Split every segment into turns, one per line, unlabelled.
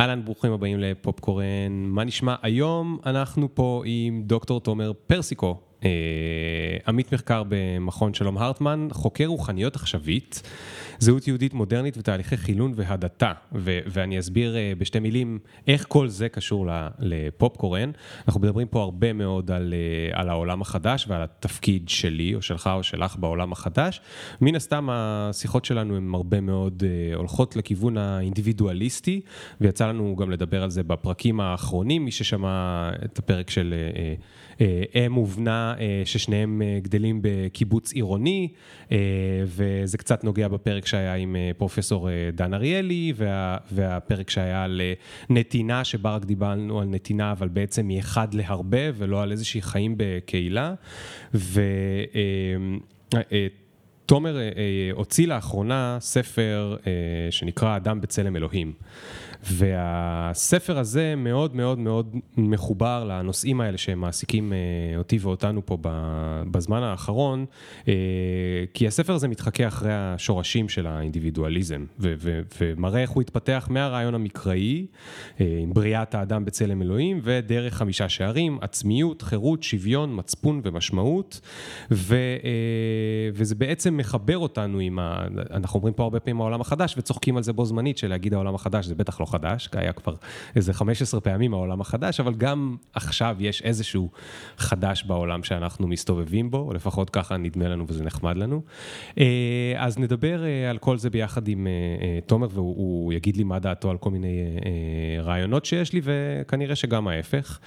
אהלן, ברוכים הבאים לפופקורן. מה נשמע? היום אנחנו פה עם דוקטור תומר פרסיקו, עמית מחקר במכון שלום הרטמן, חוקר רוחניות עכשווית, זהות יהודית מודרנית ותהליכי חילון והדתה. ו- ואני אסביר אה, בשתי מילים איך כל זה קשור לפופקורן. אנחנו מדברים פה הרבה מאוד על, אה, על העולם החדש ועל התפקיד שלי או שלך או שלך בעולם החדש. מן הסתם השיחות שלנו הן הרבה מאוד הולכות לכיוון האינדיבידואליסטי, ויצא לנו גם לדבר על זה בפרקים האחרונים, מי ששמע את הפרק של אם ובנה ששניהם גדלים בקיבוץ עירוני, וזה קצת נוגע בפרק שהיה עם פרופסור דן אריאלי, וה, והפרק שהיה על נתינה, שבה רק דיברנו על נתינה, אבל בעצם מאחד להרבה, ולא על איזושהי חיים בקהילה. ו... תומר הוציא לאחרונה ספר שנקרא אדם בצלם אלוהים. והספר הזה מאוד מאוד מאוד מחובר לנושאים האלה שהם מעסיקים אותי ואותנו פה בזמן האחרון, כי הספר הזה מתחכה אחרי השורשים של האינדיבידואליזם, ומראה איך הוא התפתח מהרעיון המקראי, עם בריאת האדם בצלם אלוהים, ודרך חמישה שערים, עצמיות, חירות, שוויון, מצפון ומשמעות, וזה בעצם מחבר אותנו עם, ה, אנחנו אומרים פה הרבה פעמים העולם החדש, וצוחקים על זה בו זמנית, שלהגיד העולם החדש זה בטח לא חדש, היה כבר איזה 15 פעמים העולם החדש, אבל גם עכשיו יש איזשהו חדש בעולם שאנחנו מסתובבים בו, או לפחות ככה נדמה לנו וזה נחמד לנו. אז נדבר על כל זה ביחד עם תומר, והוא יגיד לי מה דעתו על כל מיני רעיונות שיש לי, וכנראה שגם ההפך.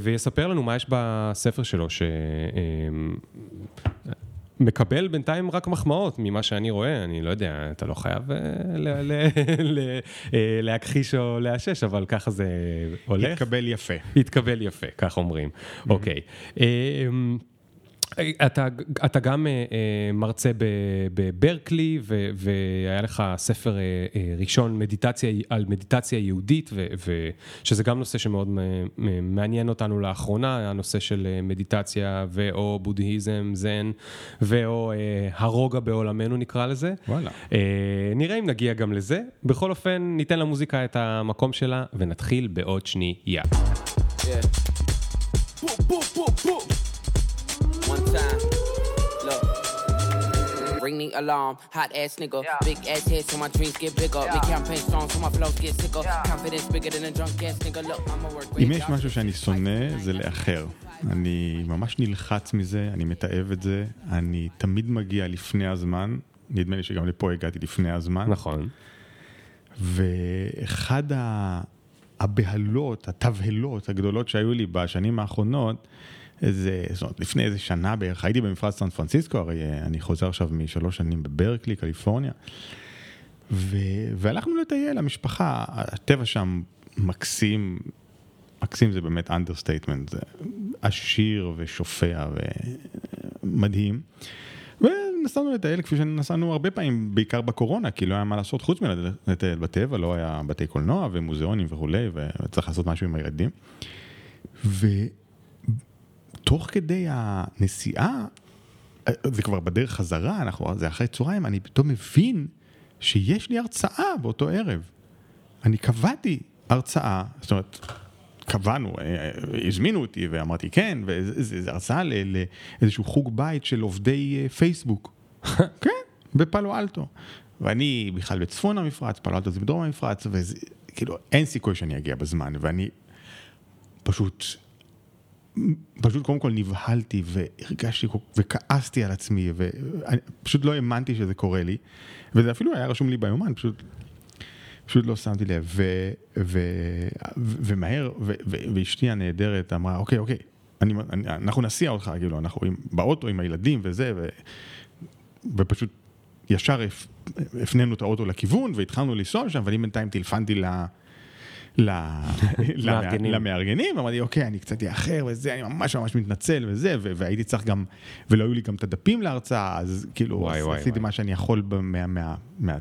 ויספר לנו מה יש בספר שלו, ש... מקבל בינתיים רק מחמאות ממה שאני רואה, אני לא יודע, אתה לא חייב להכחיש או לאשש, אבל ככה זה הולך.
התקבל יפה.
התקבל יפה, כך אומרים. אוקיי. אתה, אתה גם מרצה בברקלי, והיה לך ספר ראשון מדיטציה, על מדיטציה יהודית, שזה גם נושא שמאוד מעניין אותנו לאחרונה, הנושא של מדיטציה ו/או בודהיזם, זן, ו/או הרוגע בעולמנו נקרא לזה.
וואלה.
נראה אם נגיע גם לזה. בכל אופן, ניתן למוזיקה את המקום שלה, ונתחיל בעוד שנייה. Yeah. Ring the alarm, hot ass nigga. Yeah. Big ass head so my dreams get bigger. Yeah. Big campaign strong so my flows get sicker. Yeah. Confidence bigger than a drunk ass nigga. Look, I'ma work
אם יש משהו שאני שונא זה לאחר. אני ממש נלחץ מזה, אני מתעב את זה. אני תמיד מגיע לפני הזמן. נדמה לי שגם לפה הגעתי לפני הזמן.
נכון.
ואחד הבהלות, התבהלות הגדולות שהיו לי בשנים האחרונות, איזה, זאת אומרת, לפני איזה שנה בערך, הייתי במפרץ סן פרנסיסקו, הרי אני חוזר עכשיו משלוש שנים בברקלי, קליפורניה, ו, והלכנו לטייל, המשפחה, הטבע שם מקסים, מקסים זה באמת אנדרסטייטמנט, זה עשיר ושופע ומדהים. ונסענו לטייל כפי שנסענו הרבה פעמים, בעיקר בקורונה, כי לא היה מה לעשות חוץ מלטייל בטבע, לא היה בתי קולנוע ומוזיאונים וכולי, וצריך לעשות משהו עם הילדים. ותוך כדי הנסיעה, זה כבר בדרך חזרה, אנחנו, זה אחרי צהריים, אני פתאום מבין שיש לי הרצאה באותו ערב. אני קבעתי הרצאה, זאת אומרת, קבענו, הזמינו אותי ואמרתי כן, וזו הרצאה לאיזשהו חוג בית של עובדי פייסבוק. כן, בפלו אלטו. ואני בכלל בצפון המפרץ, פלו אלטו זה בדרום המפרץ, וכאילו אין סיכוי שאני אגיע בזמן, ואני פשוט, פשוט קודם כל נבהלתי והרגשתי וכעסתי על עצמי, ופשוט לא האמנתי שזה קורה לי, וזה אפילו היה רשום לי ביומן, פשוט פשוט לא שמתי לב, ו, ו, ו, ומהר, ו, ו, ואשתי הנהדרת אמרה, אוקיי, אוקיי, אני, אני, אנחנו נסיע אותך, כאילו, אנחנו עם, באוטו עם הילדים וזה, ו, ופשוט ישר הפנינו את האוטו לכיוון והתחלנו לנסוע שם, ואני בינתיים טלפנתי ל... למארגנים, אמרתי אוקיי אני קצת אאחר וזה, אני ממש ממש מתנצל וזה, והייתי צריך גם, ולא היו לי גם את הדפים להרצאה, אז כאילו עשיתי מה שאני יכול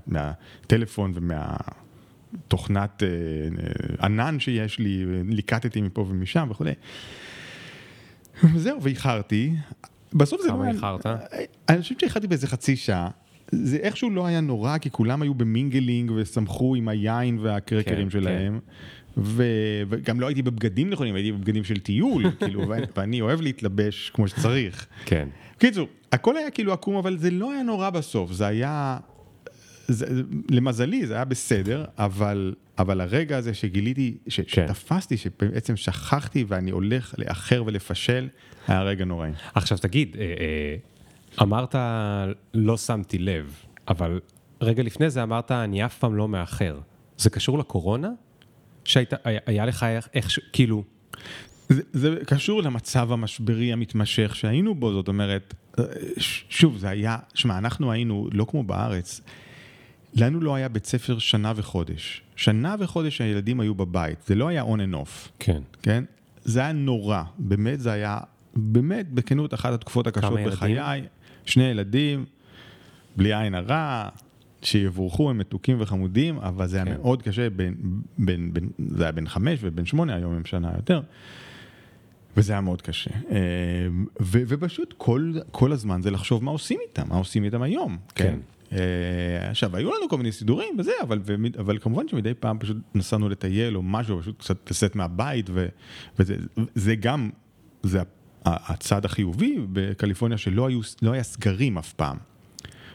מהטלפון ומה... תוכנת ענן שיש לי, ליקטתי מפה ומשם וכולי. וזהו, ואיחרתי. בסוף זה...
כמה איחרת?
אני חושב שאיחרתי באיזה חצי שעה. זה איכשהו לא היה נורא, כי כולם היו במינגלינג ושמחו עם היין והקרקרים
כן,
שלהם. ו... וגם לא הייתי בבגדים נכונים, הייתי בבגדים של טיול, כאילו, ואני, ואני אוהב להתלבש כמו שצריך.
כן.
קיצור, הכל היה כאילו עקום, אבל זה לא היה נורא בסוף, זה היה... זה, למזלי זה היה בסדר, אבל, אבל הרגע הזה שגיליתי, ש,
כן.
שתפסתי, שבעצם שכחתי ואני הולך לאחר ולפשל, היה רגע נוראי.
עכשיו תגיד, אה, אה, אמרת לא שמתי לב, אבל רגע לפני זה אמרת אני אף פעם לא מאחר. זה קשור לקורונה? שהיית, היה, היה לך איך, איך כאילו,
זה, זה קשור למצב המשברי המתמשך שהיינו בו, זאת אומרת, אה, שוב, זה היה, שמע, אנחנו היינו, לא כמו בארץ, לנו לא היה בית ספר שנה וחודש. שנה וחודש הילדים היו בבית, זה לא היה on and off,
כן.
כן? זה היה נורא, באמת זה היה, באמת, בכנות, אחת התקופות הקשות
כמה ילדים?
שני ילדים, בלי עין הרע, שיבורכו, הם מתוקים וחמודים, אבל זה היה
כן.
מאוד קשה, בין, בין, בין, זה היה בן חמש ובן שמונה, היום הם שנה יותר. וזה היה מאוד קשה. אה, ו, ופשוט כל, כל הזמן זה לחשוב מה עושים איתם, מה עושים איתם היום.
כן.
אה, עכשיו, היו לנו כל מיני סידורים וזה, אבל, אבל כמובן שמדי פעם פשוט נסענו לטייל או משהו, פשוט קצת לצאת מהבית, וזה זה גם, זה הצד החיובי בקליפורניה, שלא היו, לא היה סגרים אף פעם.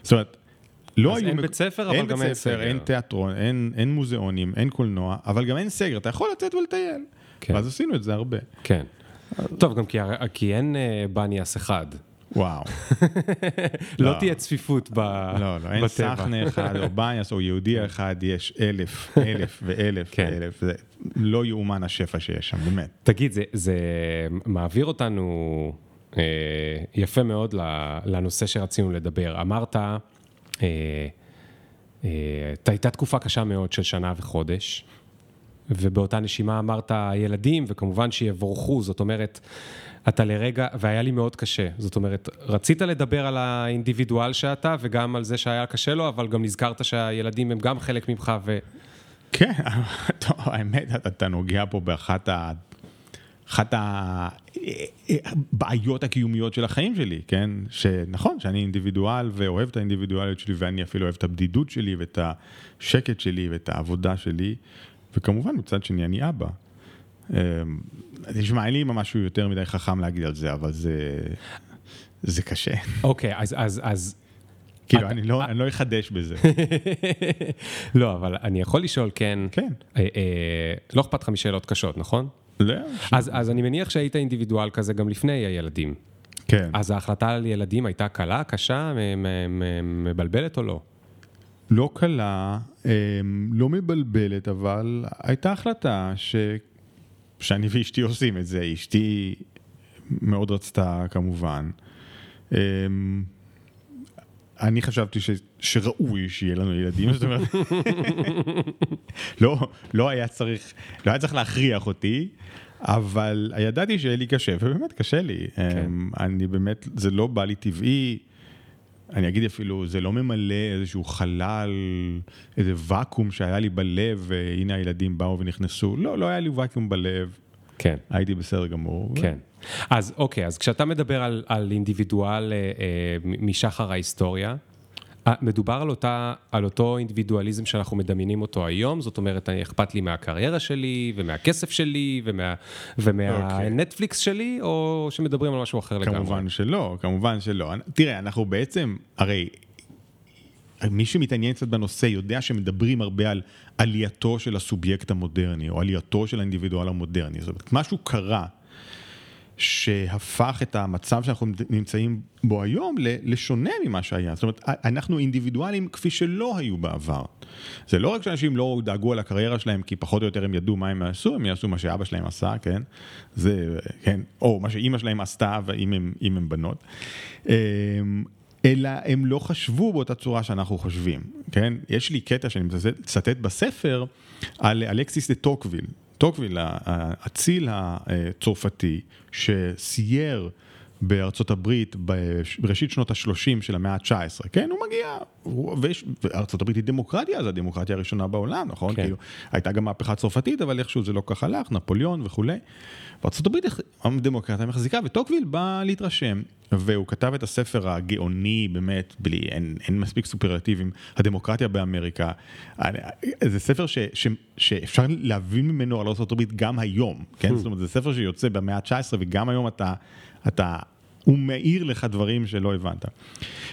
זאת אומרת, לא
אז
היו...
אין
מק-
בית ספר, אבל גם אין סגר.
אין תיאטרון, אין, אין מוזיאונים, אין קולנוע, אבל גם אין סגר, אתה יכול לצאת ולטייל.
כן.
ואז עשינו את זה הרבה.
כן. טוב, גם כי, כי אין אה, בניאס אחד.
וואו.
לא
לא.
תהיה צפיפות ב-
לא, לא, אין
בטבע.
סחנה אחד או בניאס או יהודי אחד, יש אלף, אלף ואלף
כן.
ואלף. זה לא יאומן השפע שיש שם, באמת.
תגיד, זה, מעביר אותנו אה, יפה מאוד לנושא שרצינו לדבר. אמרת, אה, אה, הייתה תקופה קשה מאוד של שנה וחודש, ובאותה נשימה אמרת ילדים, וכמובן שיבורכו, זאת אומרת, אתה לרגע, והיה לי מאוד קשה, זאת אומרת, רצית לדבר על האינדיבידואל שאתה, וגם על זה שהיה קשה לו, אבל גם נזכרת שהילדים הם גם חלק ממך, ו...
כן, טוב, האמת, אתה- אתה נוגע פה באחת ה... אחת הבעיות הקיומיות של החיים שלי, כן? שנכון, שאני אינדיבידואל ואוהב את האינדיבידואליות שלי, ואני אפילו אוהב את הבדידות שלי, ואת השקט שלי, ואת העבודה שלי, וכמובן, מצד שני, אני אבא. תשמע, אין לי משהו יותר מדי חכם להגיד על זה, אבל זה... זה קשה.
אוקיי, אז, אז, אז
כאילו, אני לא, אני לא אחדש בזה.
לא, אבל אני יכול לשאול, כן.
כן.
אה, אה, לא אכפת לך משאלות קשות, נכון?
לא,
אז, אז אני מניח שהיית אינדיבידואל כזה גם לפני הילדים.
כן.
אז ההחלטה על ילדים הייתה קלה, קשה, מבלבלת או לא?
לא קלה, אמ, לא מבלבלת, אבל הייתה החלטה ש... שאני ואשתי עושים את זה. אשתי מאוד רצתה כמובן. אמ, אני חשבתי ש... שראוי שיהיה לנו ילדים, זאת אומרת, לא, לא היה צריך, לא היה צריך להכריח אותי, אבל ידעתי שיהיה לי קשה, ובאמת קשה לי. אמ, אני באמת, זה לא בא לי טבעי. אני אגיד אפילו, זה לא ממלא איזשהו חלל, איזה ואקום שהיה לי בלב, והנה הילדים באו ונכנסו. לא, לא היה לי ואקום בלב,
כן.
הייתי בסדר גמור.
כן. אז אוקיי, אז כשאתה מדבר על, על אינדיבידואל אה, אה, משחר ההיסטוריה, מדובר על, אותה, על אותו אינדיבידואליזם שאנחנו מדמיינים אותו היום, זאת אומרת, אני אכפת לי מהקריירה שלי, ומהכסף שלי, ומה, ומהנטפליקס שלי, או שמדברים על משהו אחר לגמרי?
כמובן שלא, כמובן שלא. תראה, אנחנו בעצם, הרי מי שמתעניין קצת בנושא יודע שמדברים הרבה על עלייתו של הסובייקט המודרני, או עלייתו של האינדיבידואל המודרני. זאת אומרת, משהו קרה שהפך את המצב שאנחנו נמצאים בו היום לשונה ממה שהיה. זאת אומרת, אנחנו אינדיבידואלים כפי שלא היו בעבר. זה לא רק שאנשים לא דאגו על הקריירה שלהם כי פחות או יותר הם ידעו מה הם יעשו, הם יעשו מה שאבא שלהם עשה, כן? זה, כן, או מה שאימא שלהם עשתה, אם הם, אם הם בנות. אמ, אלא הם לא חשבו באותה צורה שאנחנו חושבים, כן? יש לי קטע שאני מצטט בספר על אלכסיס דה טוקוויל. טוקוויל, האציל הצרפתי, שסייר בארצות הברית בראשית שנות ה-30 של המאה ה-19, כן, הוא מגיע, ויש, וארצות הברית היא דמוקרטיה, זו הדמוקרטיה הראשונה בעולם, נכון?
כן.
כאילו, הייתה גם מהפכה צרפתית, אבל איכשהו זה לא כך הלך, נפוליאון וכולי. וארצות הברית, הדמוקרטיה מחזיקה, וטוקוויל בא להתרשם. והוא כתב את הספר הגאוני, באמת, בלי, אין, אין מספיק סופרלטיבים, הדמוקרטיה באמריקה. זה ספר ש, ש, שאפשר להבין ממנו על ארה"ב גם היום, כן? זאת אומרת, זה ספר שיוצא במאה ה-19 וגם היום אתה, אתה, הוא מאיר לך דברים שלא הבנת.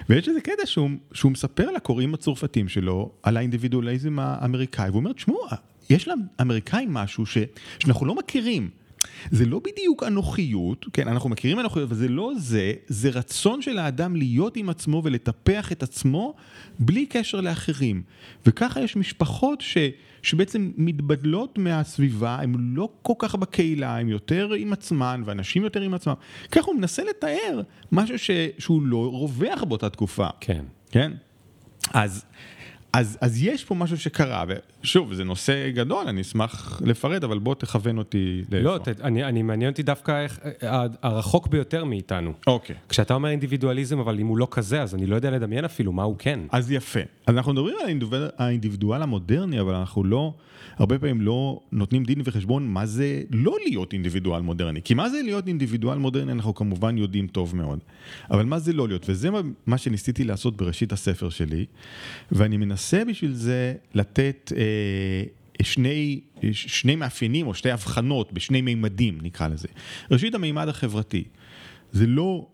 ויש איזה קטע שהוא, שהוא מספר לקוראים הצרפתים שלו על האינדיבידואליזם האמריקאי, והוא אומר, תשמעו, יש לאמריקאים משהו ש, שאנחנו לא מכירים. זה לא בדיוק אנוכיות, כן, אנחנו מכירים אנוכיות, אבל זה לא זה, זה רצון של האדם להיות עם עצמו ולטפח את עצמו בלי קשר לאחרים. וככה יש משפחות ש, שבעצם מתבדלות מהסביבה, הן לא כל כך בקהילה, הן יותר עם עצמן, ואנשים יותר עם עצמם. ככה הוא מנסה לתאר משהו ש, שהוא לא רווח באותה תקופה.
כן.
כן? אז... אז, אז יש פה משהו שקרה, ושוב, זה נושא גדול, אני אשמח לפרט, אבל בוא תכוון אותי לאיפה.
לא, ת, אני, אני מעניין אותי דווקא איך, הרחוק ביותר מאיתנו.
אוקיי.
כשאתה אומר אינדיבידואליזם, אבל אם הוא לא כזה, אז אני לא יודע לדמיין אפילו מה הוא כן.
אז יפה. אז אנחנו מדברים על האינדיבידואל, האינדיבידואל המודרני, אבל אנחנו לא, הרבה פעמים לא נותנים דין וחשבון מה זה לא להיות אינדיבידואל מודרני. כי מה זה להיות אינדיבידואל מודרני, אנחנו כמובן יודעים טוב מאוד. אבל מה זה לא להיות, וזה מה שניסיתי לעשות בראשית הספר שלי, ואני מנסה בשביל זה לתת... אה, שני, שני מאפיינים או שתי הבחנות בשני מימדים נקרא לזה. ראשית המימד החברתי, זה לא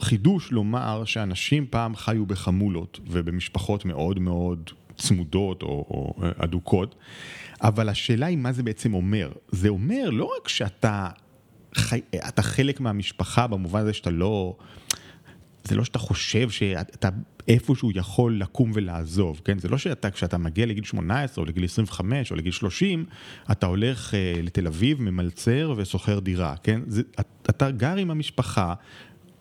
חידוש לומר שאנשים פעם חיו בחמולות ובמשפחות מאוד מאוד צמודות או, או אדוקות, אבל השאלה היא מה זה בעצם אומר. זה אומר לא רק שאתה חי, אתה חלק מהמשפחה במובן הזה שאתה לא... זה לא שאתה חושב שאתה איפשהו יכול לקום ולעזוב, כן? זה לא שאתה, כשאתה מגיע לגיל 18 או לגיל 25 או לגיל 30, אתה הולך uh, לתל אביב, ממלצר ושוכר דירה, כן? זה, אתה גר עם המשפחה.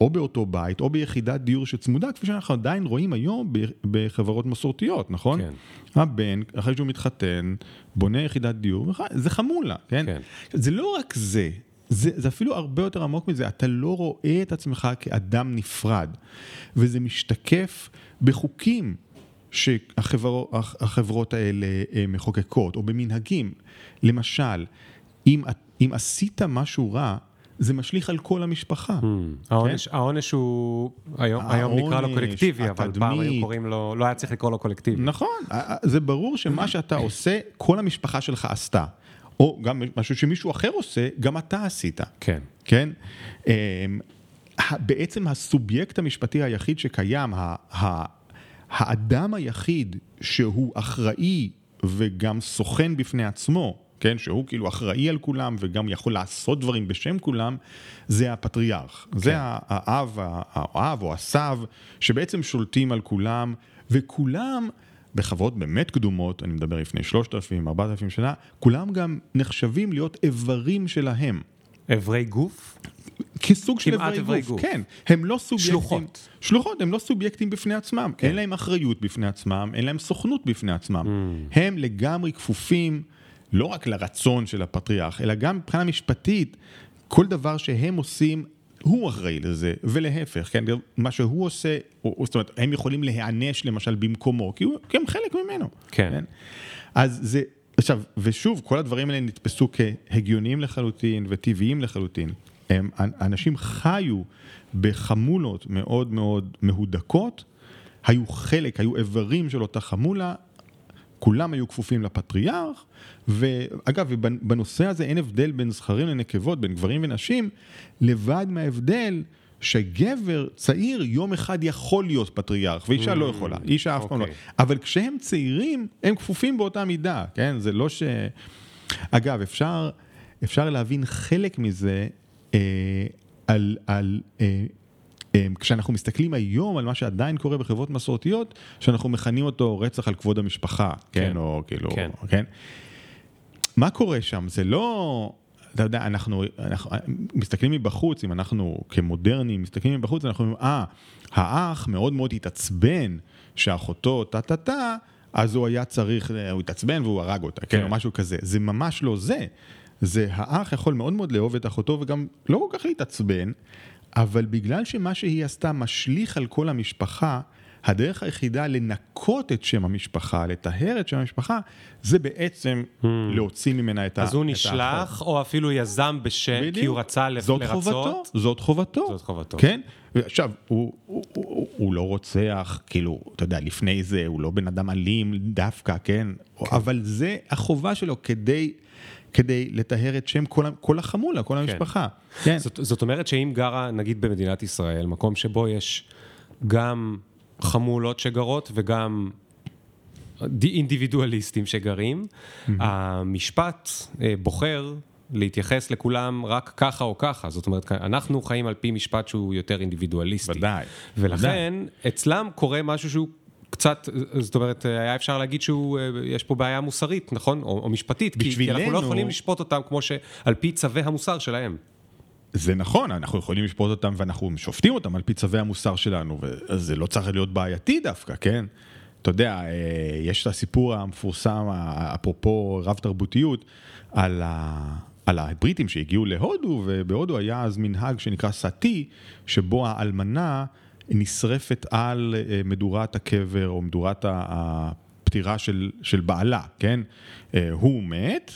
או באותו בית, או ביחידת דיור שצמודה, כפי שאנחנו עדיין רואים היום בחברות מסורתיות, נכון?
כן.
הבן, אחרי שהוא מתחתן, בונה יחידת דיור, זה חמולה, כן? כן. זה לא רק זה, זה, זה אפילו הרבה יותר עמוק מזה, אתה לא רואה את עצמך כאדם נפרד, וזה משתקף בחוקים שהחברות האלה אה, מחוקקות, או במנהגים. למשל, אם, אם עשית משהו רע, זה משליך על כל המשפחה.
העונש, כן? העונש הוא, היום, היום נקרא לו קולקטיבי, אבל פעם היו קוראים לו, לא היה צריך לקרוא לו קולקטיבי.
נכון, זה ברור שמה שאתה עושה, כל המשפחה שלך עשתה. או גם משהו שמישהו אחר עושה, גם אתה עשית.
כן.
כן? אמ, בעצם הסובייקט המשפטי היחיד שקיים, האדם היחיד שהוא אחראי וגם סוכן בפני עצמו, כן, שהוא כאילו אחראי על כולם וגם יכול לעשות דברים בשם כולם, זה הפטריארך. כן. זה האב, האב או הסב, שבעצם שולטים על כולם, וכולם... בחברות באמת קדומות, אני מדבר לפני 3,000, 4,000 שנה, כולם גם נחשבים להיות איברים שלהם.
איברי גוף?
כסוג של איברי גוף, גוף, כן. הם לא סובייקטים...
שלוחות.
שלוחות, הם לא סובייקטים בפני עצמם. כן. אין להם אחריות בפני עצמם, אין להם סוכנות בפני עצמם. Mm. הם לגמרי כפופים לא רק לרצון של הפטריארך, אלא גם מבחינה משפטית, כל דבר שהם עושים, הוא אחראי לזה, ולהפך, כן, מה שהוא עושה, או, זאת אומרת, הם יכולים להיענש למשל במקומו, כי, הוא, כי הם חלק ממנו.
כן. כן.
אז זה, עכשיו, ושוב, כל הדברים האלה נתפסו כהגיוניים לחלוטין וטבעיים לחלוטין. הם, אנשים חיו בחמולות מאוד מאוד מהודקות, היו חלק, היו איברים של אותה חמולה, כולם היו כפופים לפטריארך, ואגב, בנושא הזה אין הבדל בין זכרים לנקבות, בין גברים ונשים, לבד מההבדל שגבר צעיר יום אחד יכול להיות פטריארך, ואישה לא יכולה, mm, אישה אף פעם לא. אוקיי. אבל כשהם צעירים, הם כפופים באותה מידה, כן? זה לא ש... אגב, אפשר, אפשר להבין חלק מזה אה, על, על אה, כשאנחנו מסתכלים היום על מה שעדיין קורה בחברות מסורתיות, שאנחנו מכנים אותו רצח על כבוד המשפחה, כן, כן או כאילו, כן. כן. מה קורה שם? זה לא... אתה יודע, אנחנו, אנחנו מסתכלים מבחוץ, אם אנחנו כמודרנים מסתכלים מבחוץ, אנחנו אומרים, אה, האח מאוד מאוד התעצבן שאחותו טה-טה-טה, אז הוא היה צריך, הוא התעצבן והוא הרג אותה, כן, כן או משהו כזה. זה ממש לא זה. זה האח יכול מאוד מאוד לאהוב את אחותו וגם לא כל כך להתעצבן, אבל בגלל שמה שהיא עשתה משליך על כל המשפחה, הדרך היחידה לנקות את שם המשפחה, לטהר את שם המשפחה, זה בעצם להוציא ממנה את ה...
Hmm. אז הוא
את
נשלח,
האחות.
או אפילו יזם בשם, כי
בדיוק.
הוא רצה
זאת
לרצות.
חובתו, זאת חובתו.
זאת חובתו.
כן? עכשיו, הוא, הוא, הוא, הוא לא רוצח, כאילו, אתה יודע, לפני זה הוא לא בן אדם אלים דווקא, כן? כן. אבל זה החובה שלו כדי, כדי לטהר את שם כל, כל החמולה, כל המשפחה. כן.
זאת, זאת אומרת שאם גרה, נגיד במדינת ישראל, מקום שבו יש גם חמולות שגרות וגם אינדיבידואליסטים שגרים, המשפט אה, בוחר להתייחס לכולם רק ככה או ככה. זאת אומרת, אנחנו חיים על פי משפט שהוא יותר אינדיבידואליסטי.
ודאי.
ולכן, אצלם קורה משהו שהוא... קצת, זאת אומרת, היה אפשר להגיד שהוא, אה, פה בעיה מוסרית, נכון? או, או משפטית, כי, כי אנחנו לא יכולים לשפוט אותם כמו שעל פי צווי המוסר שלהם.
זה נכון, אנחנו יכולים לשפוט אותם ואנחנו שופטים אותם על פי צווי המוסר שלנו, וזה לא צריך להיות בעייתי דווקא, כן? אתה יודע, אה, יש את הסיפור המפורסם, אפרופו רב תרבותיות, על, ה... על הבריטים שהגיעו להודו, ובהודו היה אז מנהג שנקרא סאטי, שבו האלמנה נשרפת על אה, מדורת הקבר או מדורת הפטירה של, של בעלה, כן? אה, הוא מת,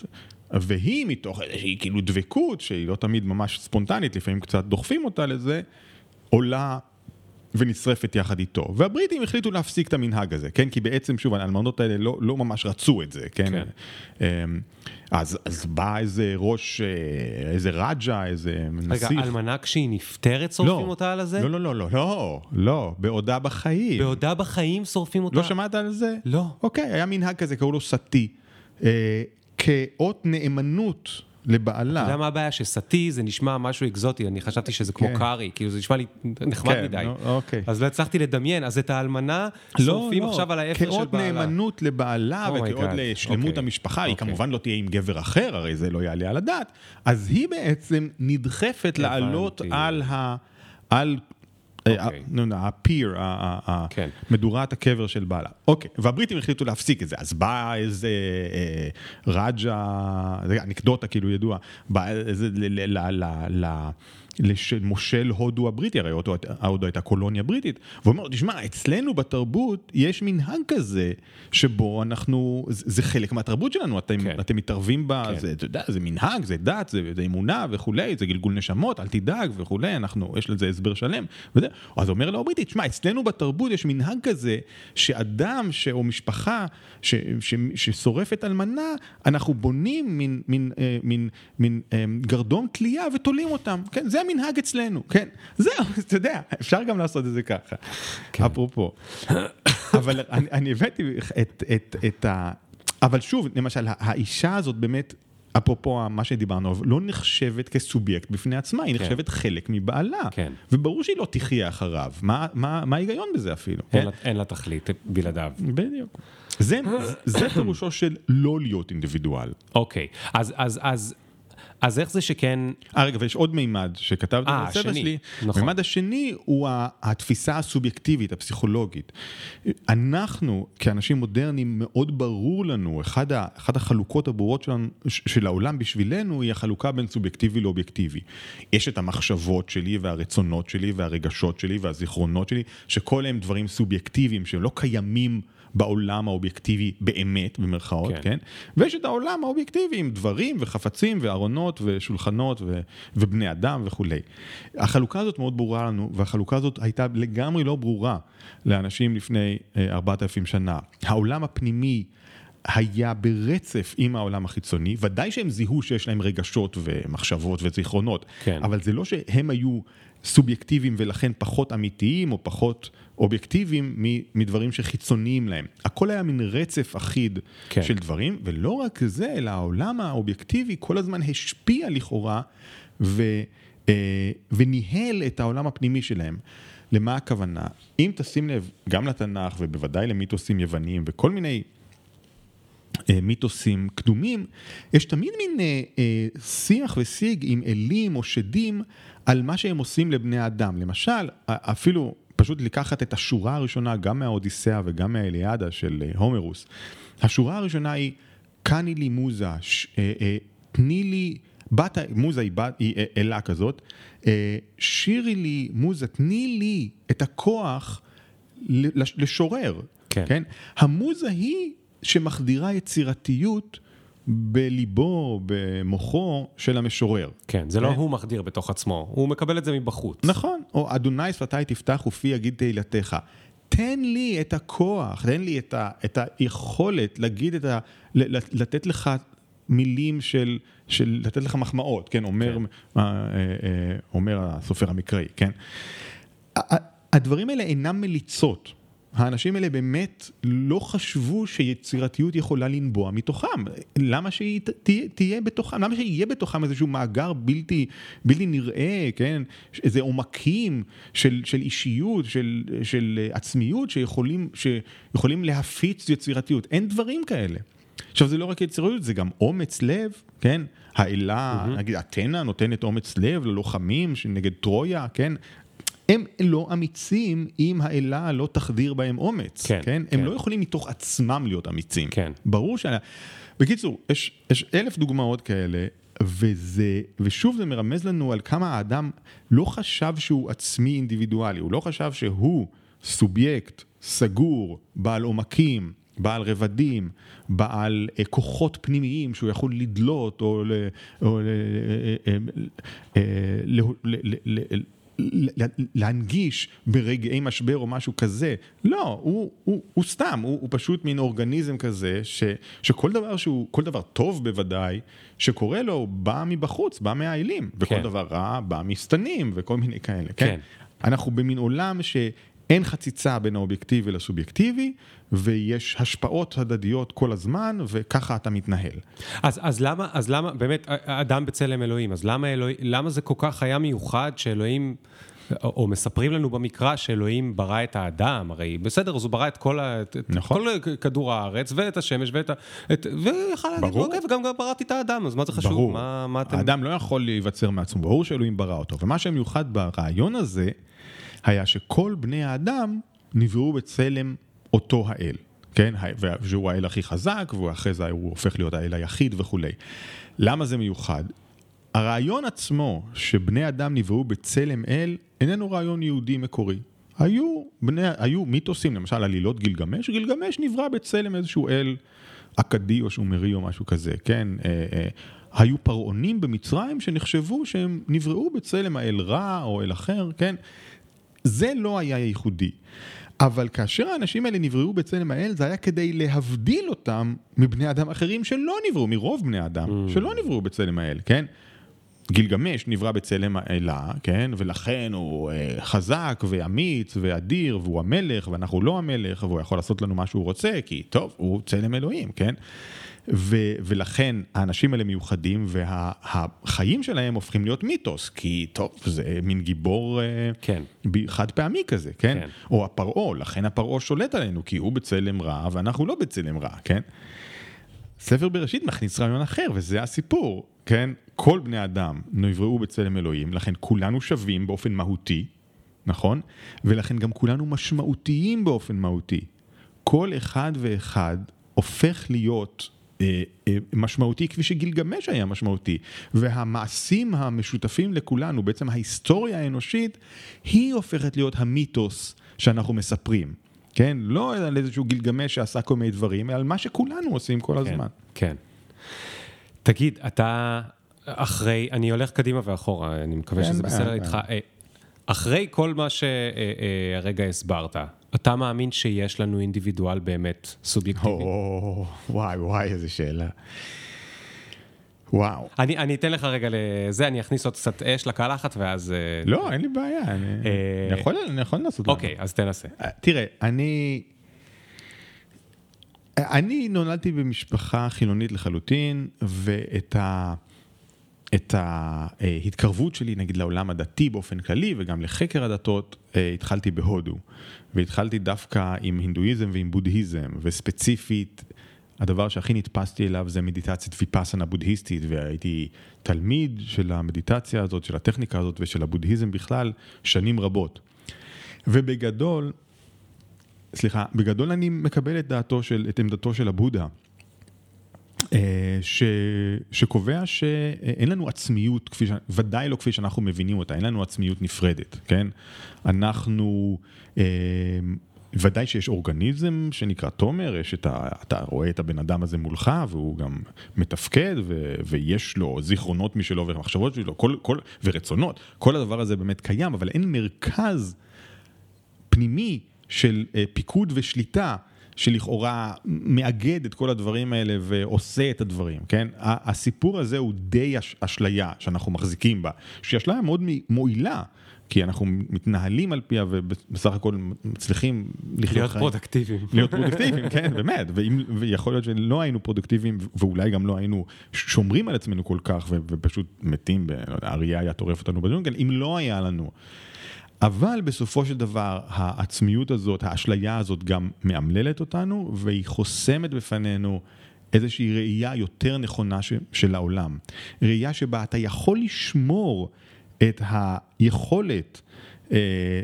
והיא מתוך איזושהי כאילו דבקות, שהיא לא תמיד ממש ספונטנית, לפעמים קצת דוחפים אותה לזה, עולה ונשרפת יחד איתו. והבריטים החליטו להפסיק את המנהג הזה, כן? כי בעצם, שוב, האלמנות האלה לא, לא ממש רצו את זה, כן?
כן.
אמ, אז, אז בא איזה ראש, אה, איזה רג'ה, איזה נסיך.
רגע, אלמנה כשהיא נפטרת שורפים
לא,
אותה על הזה?
לא, לא, לא, לא, לא, לא, בעודה בחיים.
בעודה בחיים שורפים אותה?
לא שמעת על זה?
לא.
אוקיי, היה מנהג כזה, קראו לו סאטי. אה, כאות נאמנות לבעלה.
אתה יודע מה הבעיה? שסאטי זה נשמע משהו אקזוטי, אני חשבתי שזה כמו
כן.
קארי, כאילו זה נשמע לי נחמד
כן,
מדי.
אוקיי.
אז לא הצלחתי לדמיין, אז את האלמנה שורפים עכשיו על האפר של
כאות
בעלה.
נאמנות לבעלה
Oh
וכאות. לשלמות
אוקיי.
המשפחה, היא
אוקיי.
כמובן לא תהיה עם גבר אחר, הרי זה לא יעלה על הדעת. אז היא בעצם נדחפת לעלות. על ה... על... הפיר, ה- ה- ה-
כן.
מדורת הקבר של בעלה. אוקיי, והבריטים החליטו להפסיק את זה, אז בא איזה אה, רג'ה, אנקדוטה כאילו ידועה, בא איזה, למושל הודו הבריטי, הרי הודו, הודו הייתה קולוניה בריטית, והוא אומר, תשמע, אצלנו בתרבות יש מנהג כזה, שבו אנחנו, זה, זה חלק מהתרבות שלנו, אתם,
כן.
אתם מתערבים בה,
כן.
זה, אתה יודע, זה מנהג, זה דת, זה, זה אמונה וכולי, זה גלגול נשמות, אל תדאג וכולי, אנחנו, יש לזה הסבר שלם. וזה, אז אומר לו הבריטי, תשמע, אצלנו בתרבות יש מנהג כזה, שאדם ש, או משפחה ש, ש, ששורפת אלמנה, אנחנו בונים מין, מין, אה, מין, מין אה, גרדום תלייה ותולים אותם, כן, זה המנהג אצלנו, כן, זהו, אתה יודע, אפשר גם לעשות את זה ככה, כן. אפרופו. אבל אני, אני הבאתי את, את, את ה... אבל שוב, למשל, האישה הזאת באמת, אפרופו מה שדיברנו, לא נחשבת כסובייקט בפני עצמה, היא
כן.
נחשבת חלק מבעלה.
כן.
וברור שהיא לא תחיה אחריו, מה, מה, מה ההיגיון בזה אפילו?
אין
כן?
אין לה תכלית בלעדיו.
בדיוק. זה, זה פירושו של לא להיות אינדיבידואל.
אוקיי, אז- אז- אז אז איך זה שכן...
אה, רגע, ויש עוד מימד שכתבתי
אה,
בספר שלי.
נכון.
מימד השני הוא התפיסה הסובייקטיבית, הפסיכולוגית. אנחנו, כאנשים מודרניים, מאוד ברור לנו, אחד, ה, אחד החלוקות הברורות שלנו, של העולם בשבילנו, היא החלוקה בין סובייקטיבי לאובייקטיבי. יש את המחשבות שלי והרצונות שלי והרגשות שלי והזיכרונות שלי, שכל הם דברים סובייקטיביים שהם לא קיימים. בעולם האובייקטיבי באמת, במרכאות,
כן.
כן? ויש את העולם האובייקטיבי עם דברים וחפצים וארונות ושולחנות ו- ובני אדם וכולי. החלוקה הזאת מאוד ברורה לנו, והחלוקה הזאת הייתה לגמרי לא ברורה לאנשים לפני אה, 4,000 שנה. העולם הפנימי היה ברצף עם העולם החיצוני, ודאי שהם זיהו שיש להם רגשות ומחשבות וזיכרונות,
כן.
אבל זה לא שהם היו סובייקטיביים ולכן פחות אמיתיים או פחות אובייקטיביים מדברים שחיצוניים להם. הכל היה מין רצף אחיד
כן.
של דברים, ולא רק זה, אלא העולם האובייקטיבי כל הזמן השפיע לכאורה ו, אה, וניהל את העולם הפנימי שלהם. למה הכוונה? אם תשים לב, גם לתנ"ך ובוודאי למיתוסים יווניים וכל מיני אה, מיתוסים קדומים, יש תמיד מין אה, אה, שיח ושיג עם אלים או שדים על מה שהם עושים לבני אדם. למשל, אפילו פשוט לקחת את השורה הראשונה, גם מהאודיסאה וגם מהאליאדה של אה, הומרוס. השורה הראשונה היא, קני לי מוזה, ש, אה, אה, תני לי, בת, מוזה היא, בת, היא אה, אלה כזאת, אה, שירי לי מוזה, תני לי את הכוח לשורר.
כן.
כן? המוזה היא שמחדירה יצירתיות בליבו, במוחו של המשורר.
כן, זה לא. הוא מחדיר בתוך עצמו, הוא מקבל את זה מבחוץ.
נכון, או אדוני שפתי תפתח ופי יגיד תהילתך. תן לי את הכוח, תן לי את, ה, את היכולת להגיד את ה... לתת לך מילים של, של לתת לך מחמאות, כן, אומר,
כן.
אה, אה, אומר הסופר המקראי, כן. הדברים האלה אינם מליצות. האנשים האלה באמת לא חשבו שיצירתיות יכולה לנבוע מתוכם. למה שהיא תהיה, תהיה בתוכם? למה שיהיה בתוכם איזשהו מאגר בלתי, בלתי נראה, כן? איזה עומקים של, של אישיות, של, של עצמיות שיכולים, שיכולים להפיץ יצירתיות. אין דברים כאלה. עכשיו זה לא רק יצירתיות, זה גם אומץ לב, כן? האלה, mm-hmm. נגיד אתנה נותנת אומץ לב ללוחמים נגד טרויה, כן? הם לא אמיצים אם האלה לא תחדיר בהם אומץ,
כן,
כן?
כן.
הם לא יכולים מתוך עצמם להיות אמיצים.
כן.
ברור ש... בקיצור, יש, יש אלף דוגמאות כאלה, וזה, ושוב זה מרמז לנו על כמה האדם לא חשב שהוא עצמי אינדיבידואלי, הוא לא חשב שהוא סובייקט סגור, בעל עומקים, בעל רבדים, בעל אה, כוחות פנימיים שהוא יכול לדלות או, ל, או ל, אה, אה, אה, ל, ל, ל, ל, ל- להנגיש ברגעי משבר או משהו כזה. לא, הוא, הוא, הוא סתם, הוא, הוא פשוט מין אורגניזם כזה, ש, שכל דבר שהוא, כל דבר טוב בוודאי, שקורה לו, בא מבחוץ, בא מהאלים, וכל
כן.
דבר רע בא משטנים וכל מיני כאלה, כן?
כן.
אנחנו במין עולם שאין חציצה בין האובייקטיבי לסובייקטיבי, ויש השפעות הדדיות כל הזמן, וככה אתה מתנהל.
אז, אז למה, אז למה, באמת, אדם בצלם אלוהים, אז למה, אלוהים, למה זה כל כך היה מיוחד שאלוהים, או, או מספרים לנו במקרא שאלוהים ברא את האדם, הרי בסדר, אז הוא ברא את כל, ה, את
נכון.
כל כדור הארץ, ואת השמש, ואת ה... את, ויכל להגיד. אוקיי, וגם גם בראתי את האדם, אז מה זה חשוב?
ברור.
מה, מה אתם...
האדם לא יכול להיווצר מעצמו, ברור שאלוהים ברא אותו. ומה שמיוחד ברעיון הזה, היה שכל בני האדם נבראו בצלם אותו האל. כן, שהוא האל הכי חזק, ואחרי זה הוא הופך להיות האל היחיד וכולי. למה זה מיוחד? הרעיון עצמו שבני אדם נבראו בצלם אל, איננו רעיון יהודי מקורי. היו, בני, היו מיתוסים, למשל עלילות גילגמש, גילגמש נברא בצלם איזשהו אל אכדי או שומרי או משהו כזה, כן? אה, אה, היו פרעונים במצרים שנחשבו שהם נבראו בצלם האל רע או אל אחר, כן? זה לא היה ייחודי. אבל כאשר האנשים האלה נבראו בצלם האל, זה היה כדי להבדיל אותם מבני אדם אחרים שלא נבראו, מרוב בני אדם, mm. שלא נבראו בצלם האל, כן? גילגמש נברא בצלם האלה, כן? ולכן הוא אה, חזק ואמיץ ואדיר, והוא המלך, ואנחנו לא המלך, והוא יכול לעשות לנו מה שהוא רוצה, כי טוב, הוא צלם אלוהים, כן? ו- ולכן האנשים האלה מיוחדים, והחיים שלהם הופכים להיות מיתוס, כי טוב, זה מין גיבור אה,
כן.
ב- חד פעמי כזה, כן?
כן.
או הפרעה, לכן הפרעה שולט עלינו, כי הוא בצלם רע ואנחנו לא בצלם רע, כן? ספר בראשית מכניס רעיון אחר, וזה הסיפור, כן? כל בני אדם נבראו בצלם אלוהים, לכן כולנו שווים באופן מהותי, נכון? ולכן גם כולנו משמעותיים באופן מהותי. כל אחד ואחד הופך להיות משמעותי כפי שגילגמש היה משמעותי. והמעשים המשותפים לכולנו, בעצם ההיסטוריה האנושית, היא הופכת להיות המיתוס שאנחנו מספרים. כן? לא על איזשהו גילגמש שעשה כל מיני דברים, אלא על מה שכולנו עושים כל
כן,
הזמן.
כן. תגיד, אתה אחרי, אני הולך קדימה ואחורה, אני מקווה
אין
שזה בסדר איתך. אה, אחרי כל מה שהרגע הסברת, אתה מאמין שיש לנו אינדיבידואל באמת סובייקטיבי?
או, וואי וואי, איזה שאלה. וואו.
אני, אני אתן לך רגע לזה, אני אכניס עוד קצת אש לקלחת ואז... אה,
לא, אין לי בעיה, אני
אה,
אני יכול- אני יכול לעשות
אוקיי, אז תנסה.
תראה, אני... אני נולדתי במשפחה חילונית לחלוטין, ואת ה... את ההתקרבות שלי, נגיד, לעולם הדתי באופן כללי, וגם לחקר הדתות, אה, התחלתי בהודו. והתחלתי דווקא עם הינדואיזם ועם בודהיזם, וספציפית, הדבר שהכי נתפסתי אליו זה מדיטציית ויפאסנה בודהיסטית, והייתי תלמיד של המדיטציה הזאת, של הטכניקה הזאת ושל הבודהיזם בכלל, שנים רבות. ובגדול, סליחה, בגדול אני מקבל את דעתו של, את עמדתו של הבודה, ש, שקובע שאין לנו עצמיות, כפי ודאי לא כפי שאנחנו מבינים אותה, אין לנו עצמיות נפרדת, כן? אנחנו, אה, ודאי שיש אורגניזם שנקרא תומר, יש את ה, אתה רואה את הבן אדם הזה מולך והוא גם מתפקד ו, ויש לו זיכרונות משלו ומחשבות שלו כל, כל, ורצונות, כל הדבר הזה באמת קיים, אבל אין מרכז פנימי של אה, פיקוד ושליטה. שלכאורה מאגד את כל הדברים האלה ועושה את הדברים, כן? הסיפור הזה הוא די אשליה שאנחנו מחזיקים בה, שהיא אשליה מאוד מועילה. כי אנחנו מתנהלים על פיה ובסך הכל מצליחים
לחיות להיות פרודקטיביים.
להיות פרודקטיביים, כן, באמת. ואם, ויכול להיות שלא היינו פרודקטיביים ואולי גם לא היינו שומרים על עצמנו כל כך ופשוט מתים, לא האריה היה טורף אותנו בג'ונגל, אם לא היה לנו. אבל בסופו של דבר העצמיות הזאת, האשליה הזאת גם מאמללת אותנו והיא חוסמת בפנינו איזושהי ראייה יותר נכונה של העולם. ראייה שבה אתה יכול לשמור את היכולת אה,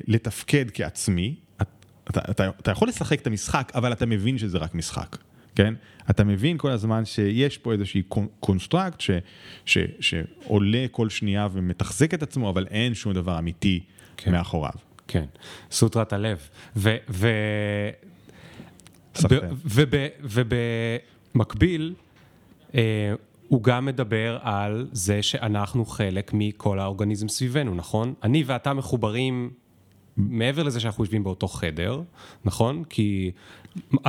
לתפקד כעצמי, אתה, אתה, אתה יכול לשחק את המשחק, אבל אתה מבין שזה רק משחק, כן? אתה מבין כל הזמן שיש פה איזושהי קונסטרקט ש, ש, שעולה כל שנייה ומתחזק את עצמו, אבל אין שום דבר אמיתי כן. מאחוריו.
כן, סוטרת הלב. ו... ו... ובמקביל, אה, הוא גם מדבר על זה שאנחנו חלק מכל האורגניזם סביבנו, נכון? אני ואתה מחוברים מעבר לזה שאנחנו יושבים באותו חדר, נכון? כי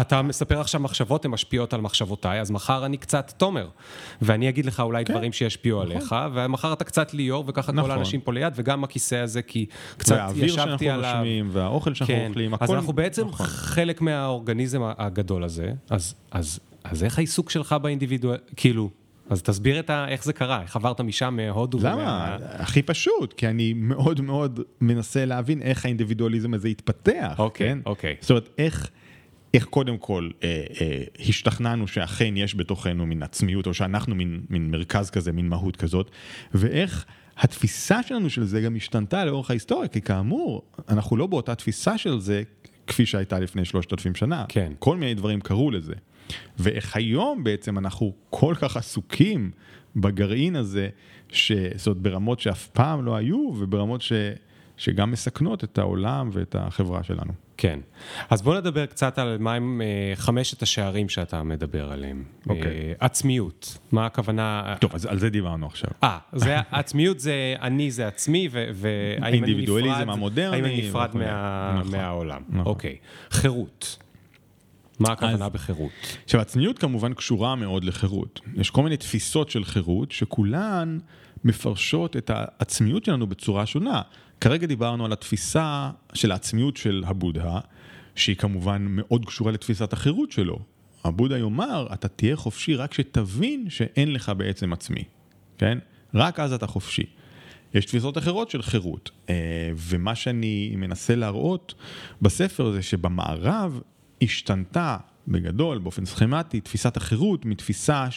אתה מספר עכשיו מחשבות, הן משפיעות על מחשבותיי, אז מחר אני קצת תומר, ואני אגיד לך אולי כן. דברים שישפיעו נכון. עליך, ומחר אתה קצת ליאור, וככה נכון. כל האנשים פה ליד, וגם הכיסא הזה, כי קצת ישבתי עליו. והאוויר שאנחנו
נושמים, והאוכל שאנחנו כן. אוכלים,
הכל... אז אנחנו בעצם נכון. חלק מהאורגניזם הגדול הזה, אז, אז, אז איך העיסוק שלך באינדיבידואל, כאילו... אז תסביר את ה... איך זה קרה, איך עברת משם מהודו.
למה? ומה... הכי פשוט, כי אני מאוד מאוד מנסה להבין איך האינדיבידואליזם הזה התפתח.
אוקיי, כן? אוקיי.
זאת אומרת, איך... איך קודם כל אה, אה, השתכנענו שאכן יש בתוכנו מין עצמיות, או שאנחנו מין, מין מרכז כזה, מין מהות כזאת, ואיך התפיסה שלנו של זה גם השתנתה לאורך ההיסטוריה, כי כאמור, אנחנו לא באותה תפיסה של זה כפי שהייתה לפני שלושת אלפים שנה.
כן.
כל מיני דברים קרו לזה. ואיך היום בעצם אנחנו כל כך עסוקים בגרעין הזה, ש... זאת אומרת ברמות שאף פעם לא היו וברמות ש... שגם מסכנות את העולם ואת החברה שלנו.
כן. אז בוא נדבר קצת על מה הם uh, חמשת השערים שאתה מדבר עליהם.
אוקיי. Okay.
Uh, עצמיות, מה הכוונה?
טוב, אז על זה דיברנו עכשיו.
אה, עצמיות זה אני זה עצמי, והאם אני נפרד... האם אני נפרד מה, נכון, מהעולם. נכון. אוקיי. חירות. מה הכוונה אז, בחירות?
עכשיו, עצמיות כמובן קשורה מאוד לחירות. יש כל מיני תפיסות של חירות, שכולן מפרשות את העצמיות שלנו בצורה שונה. כרגע דיברנו על התפיסה של העצמיות של הבודה, שהיא כמובן מאוד קשורה לתפיסת החירות שלו. הבודה יאמר, אתה תהיה חופשי רק שתבין שאין לך בעצם עצמי, כן? רק אז אתה חופשי. יש תפיסות אחרות של חירות, אה, ומה שאני מנסה להראות בספר זה שבמערב השתנתה בגדול, באופן סכמטי, תפיסת החירות מתפיסה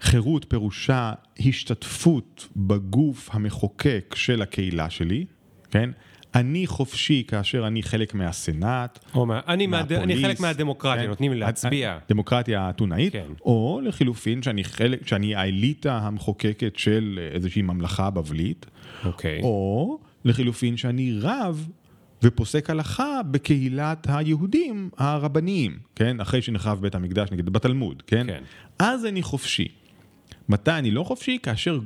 שחירות פירושה השתתפות בגוף המחוקק של הקהילה שלי, כן? אני חופשי כאשר אני חלק מהסנאט,
או מה, אני, מהפוליס. אני חלק מהדמוקרטיה, כן? נותנים לי להצביע.
דמוקרטיה האתונאית, כן. או לחילופין שאני, חלק, שאני האליטה המחוקקת של איזושהי ממלכה בבלית,
אוקיי.
או לחילופין שאני רב ופוסק הלכה בקהילת היהודים הרבניים, כן? אחרי שנחרב בית המקדש, נגיד בתלמוד, כן?
כן.
אז אני חופשי. מתי אני לא חופשי? כאשר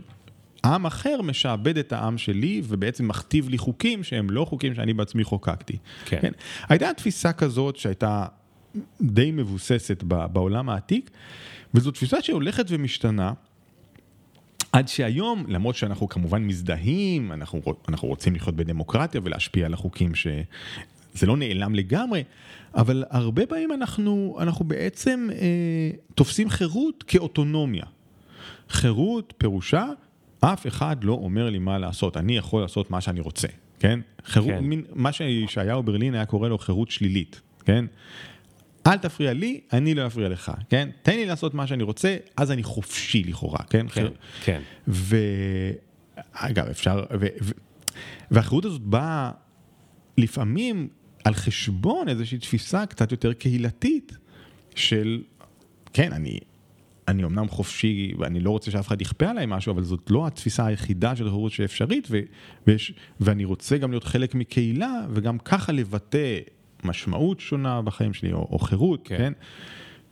עם אחר משעבד את העם שלי ובעצם מכתיב לי חוקים שהם לא חוקים שאני בעצמי חוקקתי.
כן. כן?
הייתה תפיסה כזאת שהייתה די מבוססת בעולם העתיק, וזו תפיסה שהולכת ומשתנה. עד שהיום, למרות שאנחנו כמובן מזדהים, אנחנו, אנחנו רוצים לחיות בדמוקרטיה ולהשפיע על החוקים שזה לא נעלם לגמרי, אבל הרבה פעמים אנחנו, אנחנו בעצם אה, תופסים חירות כאוטונומיה. חירות פירושה, אף אחד לא אומר לי מה לעשות, אני יכול לעשות מה שאני רוצה, כן? חירות, כן. מין, מה שישעיהו ברלין היה קורא לו חירות שלילית, כן? אל תפריע לי, אני לא אפריע לך, כן? תן לי לעשות מה שאני רוצה, אז אני חופשי לכאורה, כן?
כן, כן.
ואגב, אפשר, ו... ו... והחירות הזאת באה לפעמים על חשבון איזושהי תפיסה קצת יותר קהילתית של, כן, אני, אני אמנם חופשי ואני לא רוצה שאף אחד יכפה עליי משהו, אבל זאת לא התפיסה היחידה של חירות שאפשרית, ו... ויש... ואני רוצה גם להיות חלק מקהילה וגם ככה לבטא משמעות שונה בחיים שלי, או, או חירות,
כן.
כן?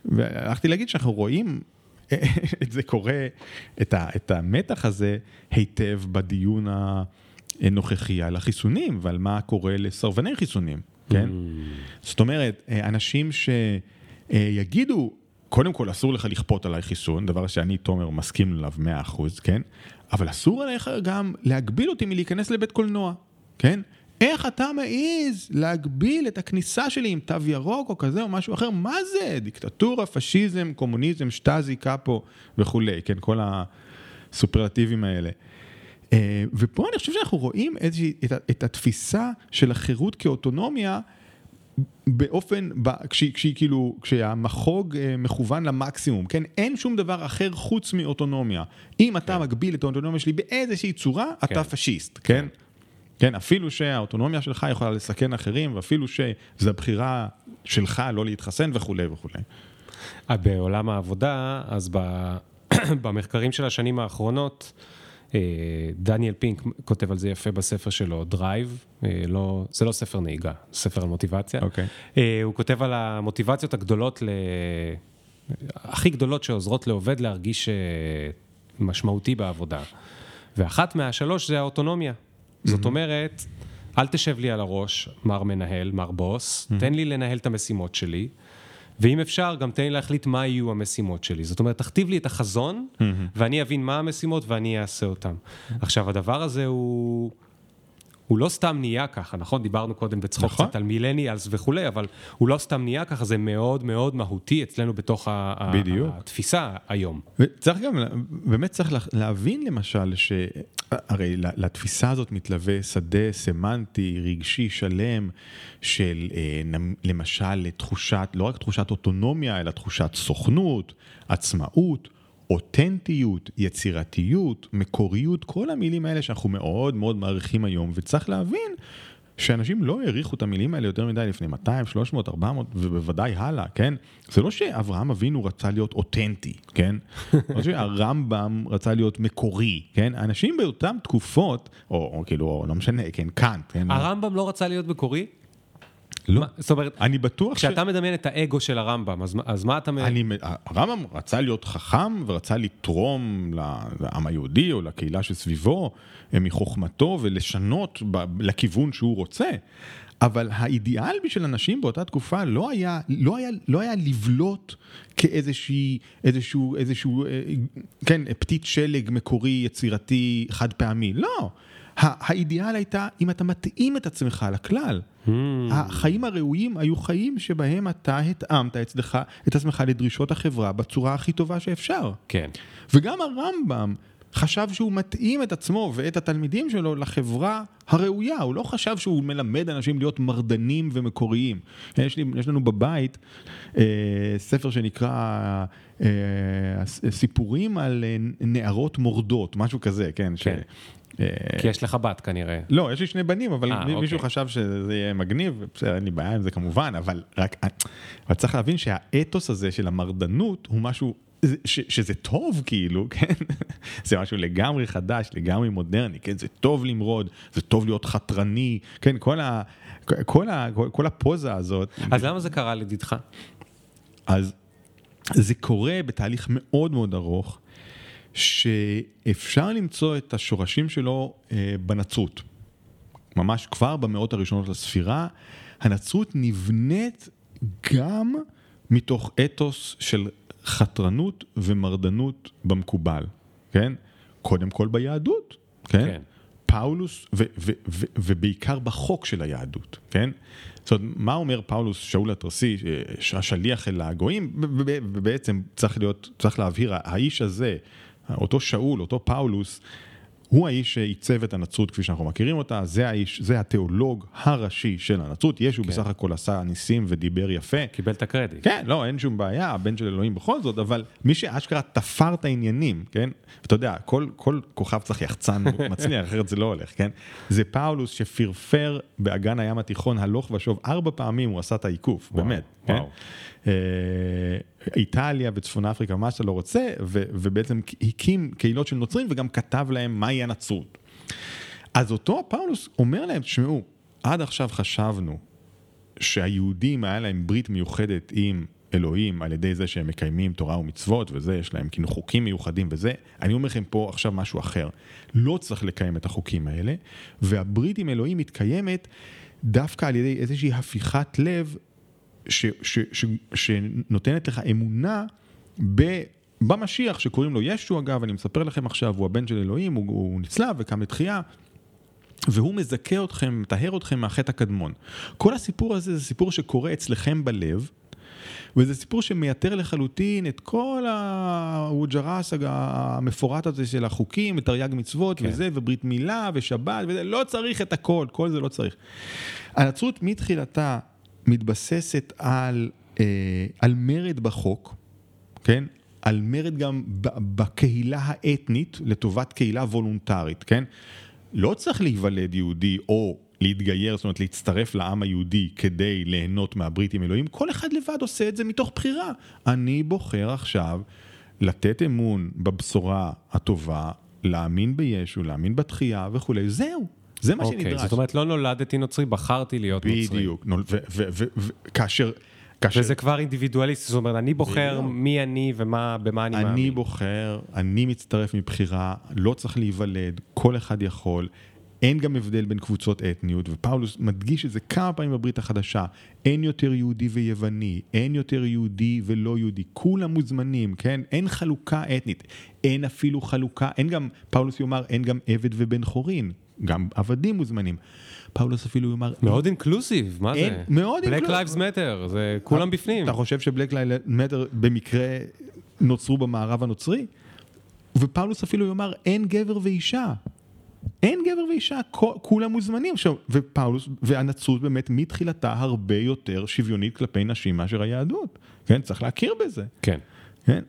והלכתי להגיד שאנחנו רואים את זה קורה, את, ה, את המתח הזה היטב בדיון הנוכחי על החיסונים ועל מה קורה לסרבני חיסונים, כן?
Mm.
זאת אומרת, אנשים שיגידו, קודם כל אסור לך לכפות עליי חיסון, דבר שאני, תומר, מסכים עליו 100%, כן? אבל אסור עליך גם להגביל אותי מלהיכנס לבית קולנוע, כן? איך אתה מעז להגביל את הכניסה שלי עם תו ירוק או כזה או משהו אחר? מה זה? דיקטטורה, פשיזם, קומוניזם, שטאזי, קאפו וכולי, כן? כל הסופרלטיבים האלה. אה, ופה אני חושב שאנחנו רואים איזושהי, את, את התפיסה של החירות כאוטונומיה באופן, כשהיא, כשהיא כאילו, כשהמחוג אה, מכוון למקסימום, כן? אין שום דבר אחר חוץ מאוטונומיה. אם אתה
כן.
מגביל את האוטונומיה שלי באיזושהי צורה,
כן.
אתה פשיסט, כן? כן, אפילו שהאוטונומיה שלך יכולה לסכן אחרים, ואפילו שזו הבחירה שלך לא להתחסן וכולי וכולי.
בעולם העבודה, אז ב- במחקרים של השנים האחרונות, דניאל פינק כותב על זה יפה בספר שלו, דרייב, אה, לא, זה לא ספר נהיגה, ספר על מוטיבציה.
אוקיי.
אה, הוא כותב על המוטיבציות הגדולות, ל... הכי גדולות שעוזרות לעובד להרגיש אה, משמעותי בעבודה. ואחת מהשלוש זה האוטונומיה. זאת אומרת, אל תשב לי על הראש, מר מנהל, מר בוס, תן לי לנהל את המשימות שלי, ואם אפשר, גם תן לי להחליט מה יהיו המשימות שלי. זאת אומרת, תכתיב לי את החזון, ואני אבין מה המשימות ואני אעשה אותן. עכשיו, הדבר הזה הוא... הוא לא סתם נהיה ככה, נכון? דיברנו קודם בצחוק
נכון.
קצת על מילניאלס וכולי, אבל הוא לא סתם נהיה ככה, זה מאוד מאוד מהותי אצלנו בתוך ה-
בדיוק.
התפיסה היום.
וצריך גם, באמת צריך לה- להבין למשל, שהרי לתפיסה הזאת מתלווה שדה סמנטי, רגשי, שלם, של אה, למשל תחושת, לא רק תחושת אוטונומיה, אלא תחושת סוכנות, עצמאות. אותנטיות, יצירתיות, מקוריות, כל המילים האלה שאנחנו מאוד מאוד מעריכים היום, וצריך להבין שאנשים לא העריכו את המילים האלה יותר מדי לפני 200, 300, 400 ובוודאי הלאה, כן? זה לא שאברהם אבינו רצה להיות אותנטי, כן? לא שהרמב"ם רצה להיות מקורי, כן? אנשים באותן תקופות, או, או כאילו, או לא משנה, כן, קאנט, כן?
הרמב"ם לא רצה להיות מקורי?
לא.
מה- זאת אומרת,
אני בטוח ש...
כשאתה מדמיין את האגו של הרמב"ם, אז, אז מה אתה...
אני, הרמב"ם רצה להיות חכם ורצה לתרום לעם היהודי או לקהילה שסביבו אה, מחוכמתו ולשנות ב- לכיוון שהוא רוצה. אבל האידיאל בשביל אנשים באותה תקופה לא היה, לא היה, לא היה לבלוט כאיזושהי, איזשהו, איזשהו, אה, כן, פתית שלג מקורי, יצירתי, חד פעמי. לא. האידיאל הייתה אם אתה מתאים את עצמך לכלל. החיים הראויים היו חיים שבהם אתה התאמת אצלך, את עצמך לדרישות החברה בצורה הכי טובה שאפשר.
כן.
וגם הרמב"ם חשב שהוא מתאים את עצמו ואת התלמידים שלו לחברה הראויה, הוא לא חשב שהוא מלמד אנשים להיות מרדנים ומקוריים. יש, לי, יש לנו בבית אה, ספר שנקרא אה, סיפורים על אה, נערות מורדות, משהו כזה, כן?
כן.
ש,
כי יש לך בת כנראה.
לא, יש לי שני בנים, אבל
אה,
מי- מישהו
אוקיי.
חשב שזה יהיה מגניב, בסדר, אין לי בעיה עם זה כמובן, אבל רק, אבל צריך להבין שהאתוס הזה של המרדנות הוא משהו, ש, שזה טוב כאילו, כן? זה משהו לגמרי חדש, לגמרי מודרני, כן? זה טוב למרוד, זה טוב להיות חתרני, כן? כל, ה, כל, ה, כל, כל הפוזה הזאת.
אז למה זה קרה לדידך?
אז זה קורה בתהליך מאוד מאוד ארוך, שאפשר למצוא את השורשים שלו אה, בנצרות. ממש כבר במאות הראשונות לספירה, הנצרות נבנית גם מתוך אתוס של חתרנות ומרדנות במקובל, כן? קודם כל ביהדות, כן?
כן.
פאולוס, ו- ו- ו- ובעיקר בחוק של היהדות, כן? זאת אומרת, מה אומר פאולוס, שאול התרסי, אה, השליח אל הגויים, ב- ב- ובעצם צריך להיות, צריך להבהיר, האיש הזה, אותו שאול, אותו פאולוס, הוא האיש שעיצב את הנצרות כפי שאנחנו מכירים אותה, זה האיש, זה התיאולוג הראשי של הנצרות, ישו בסך הכל עשה ניסים ודיבר יפה.
קיבל את הקרדיט.
כן, לא, אין שום בעיה, הבן של אלוהים בכל זאת, אבל מי שאשכרה תפר את העניינים, כן? ואתה יודע, כל, כל כוכב צריך יחצן מצליח, אחרת זה לא הולך, כן? זה פאולוס שפרפר באגן הים התיכון הלוך ושוב, ארבע פעמים הוא עשה את העיקוף, באמת.
וואו.
כן? איטליה וצפון אפריקה, מה שאתה לא רוצה, ו, ובעצם הקים קהילות של נוצרים וגם כתב להם מהי הנצרות. אז אותו פאולוס אומר להם, תשמעו, עד עכשיו חשבנו שהיהודים היה להם ברית מיוחדת עם אלוהים על ידי זה שהם מקיימים תורה ומצוות וזה, יש להם כאילו חוקים מיוחדים וזה, אני אומר לכם פה עכשיו משהו אחר. לא צריך לקיים את החוקים האלה, והברית עם אלוהים מתקיימת דווקא על ידי איזושהי הפיכת לב ש, ש, ש, שנותנת לך אמונה ב... במשיח שקוראים לו ישו אגב, אני מספר לכם עכשיו, הוא הבן של אלוהים, הוא, הוא נצלב וקם לתחייה. והוא מזכה אתכם, מטהר אתכם מהחטא הקדמון. כל הסיפור הזה זה סיפור שקורה אצלכם בלב, וזה סיפור שמייתר לחלוטין את כל הווג'רס המפורט הזה של החוקים, ותרי"ג מצוות כן. וזה, וברית מילה ושבת וזה, לא צריך את הכל, כל זה לא צריך. הנצרות מתחילתה מתבססת על, אה, על מרד בחוק, כן? על מרד גם בקהילה האתנית לטובת קהילה וולונטרית, כן? לא צריך להיוולד יהודי או להתגייר, זאת אומרת להצטרף לעם היהודי כדי ליהנות מהברית עם אלוהים, כל אחד לבד עושה את זה מתוך בחירה. אני בוחר עכשיו לתת אמון בבשורה הטובה, להאמין בישו, להאמין בתחייה וכולי, זהו. זה מה okay, אוקיי, שנדרש.
זאת אומרת, לא נולדתי נוצרי, בחרתי להיות
בדיוק,
נוצרי.
בדיוק, וכאשר...
כאשר... וזה כבר אינדיבידואליסט, זאת אומרת, אני בוחר בדיוק. מי אני ובמה אני, אני מאמין.
אני בוחר, אני מצטרף מבחירה, לא צריך להיוולד, כל אחד יכול. אין גם הבדל בין קבוצות אתניות, ופאולוס מדגיש את זה כמה פעמים בברית החדשה. אין יותר יהודי ויווני, אין יותר יהודי ולא יהודי, כולם מוזמנים, כן? אין חלוקה אתנית, אין אפילו חלוקה, אין גם, פאולוס יאמר, אין גם עבד ובן חורין, גם עבדים מוזמנים. פאולוס אפילו יאמר...
מאוד inclusive, מה אין, זה?
מאוד
inclusive. Black Lives Matter, זה כולם בפנים.
אתה חושב שב Black Lives Matter במקרה נוצרו במערב הנוצרי? ופאולוס אפילו יאמר, אין גבר ואישה. אין גבר ואישה, כולם מוזמנים. עכשיו, ופאולוס, והנצרות באמת מתחילתה הרבה יותר שוויונית כלפי נשים מאשר היהדות. כן, צריך להכיר בזה.
כן.
כן.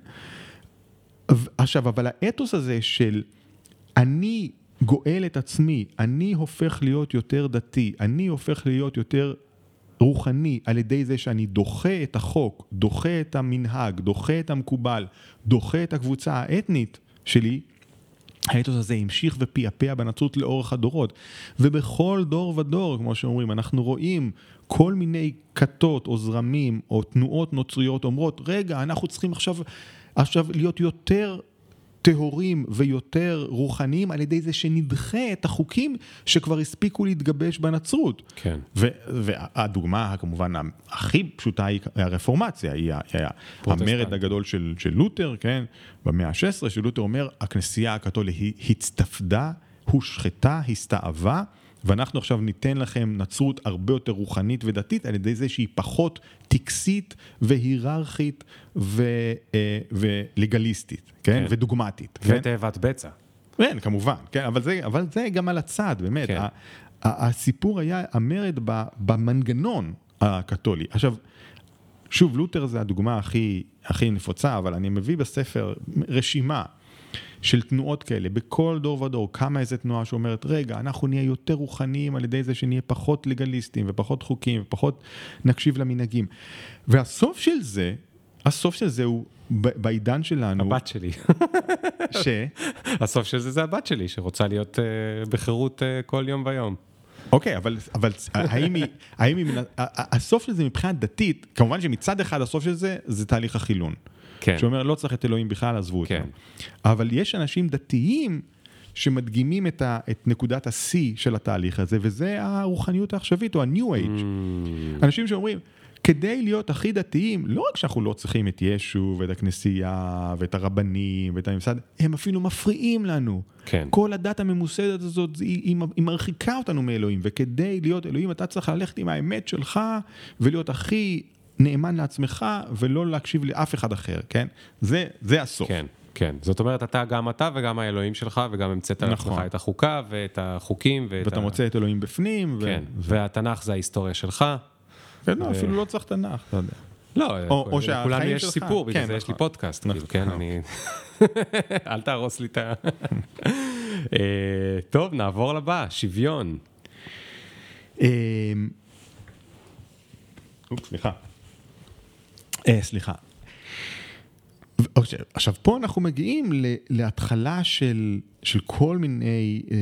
עכשיו, אבל האתוס הזה של אני גואל את עצמי, אני הופך להיות יותר דתי, אני הופך להיות יותר רוחני על ידי זה שאני דוחה את החוק, דוחה את המנהג, דוחה את המקובל, דוחה את הקבוצה האתנית שלי, האתוס הזה המשיך ופעפע בנצרות לאורך הדורות. ובכל דור ודור, כמו שאומרים, אנחנו רואים כל מיני כתות או זרמים או תנועות נוצריות אומרות, רגע, אנחנו צריכים עכשיו, עכשיו להיות יותר טהורים ויותר רוחניים על ידי זה שנדחה את החוקים שכבר הספיקו להתגבש בנצרות.
כן.
והדוגמה כמובן הכי פשוטה היא הרפורמציה, היא המרד הגדול של, של לותר, כן? במאה ה-16, שלותר אומר, הכנסייה הקתולית הצטפדה, הושחתה, הסתאבה. ואנחנו עכשיו ניתן לכם נצרות הרבה יותר רוחנית ודתית על ידי זה שהיא פחות טקסית והיררכית ו, אה, ולגליסטית, כן? כן. ודוגמטית.
כן? ותאבת בצע.
כן, כמובן, כן, אבל זה, אבל זה גם על הצד, באמת. כן. הסיפור היה המרד במנגנון הקתולי. עכשיו, שוב, לותר זה הדוגמה הכי, הכי נפוצה, אבל אני מביא בספר רשימה של תנועות כאלה, בכל דור ודור קמה איזה תנועה שאומרת, רגע, אנחנו נהיה יותר רוחניים על ידי זה שנהיה פחות לגליסטים ופחות חוקים ופחות נקשיב למנהגים. והסוף של זה, הסוף של זה הוא בעידן שלנו...
הבת שלי.
ש?
הסוף של זה זה הבת שלי, שרוצה להיות uh, בחירות uh, כל יום ויום.
אוקיי, אבל, אבל האם היא, האם היא, הסוף של זה מבחינה דתית, כמובן שמצד אחד הסוף של זה, זה תהליך החילון. כן. שאומר לא צריך את אלוהים בכלל, עזבו כן. אותם. אבל יש אנשים דתיים שמדגימים את, ה, את נקודת השיא של התהליך הזה, וזה הרוחניות העכשווית או ה-new age. Mm. אנשים שאומרים, כדי להיות הכי דתיים, לא רק שאנחנו לא צריכים את ישו ואת הכנסייה ואת הרבנים ואת הממסד, הם אפילו מפריעים לנו.
כן.
כל הדת הממוסדת הזאת, היא, היא, היא מרחיקה אותנו מאלוהים, וכדי להיות אלוהים אתה צריך ללכת עם האמת שלך ולהיות הכי נאמן לעצמך ולא להקשיב לאף אחד אחר, כן? זה, זה הסוף.
כן. כן, זאת אומרת, אתה גם אתה וגם האלוהים שלך, וגם המצאת נכון. לעצמך את החוקה ואת החוקים. ואת
ואתה ה... מוצא את אלוהים בפנים.
כן, ו... והתנ"ך זה ההיסטוריה שלך.
כן, לא, ו... אפילו לא צריך תנ"ך, אתה יודע.
לא, או, או לכולנו יש שלך. סיפור, בגלל כן, זה נכון. יש לי נכון. פודקאסט, כאילו, נכון. כאילו, כן, אני... אל תהרוס לי את ה... אה, טוב, נעבור לבא, שוויון.
אמ, אופס, סליחה. אה, סליחה. אוקיי, עכשיו, פה אנחנו מגיעים להתחלה של, של כל מיני, אה,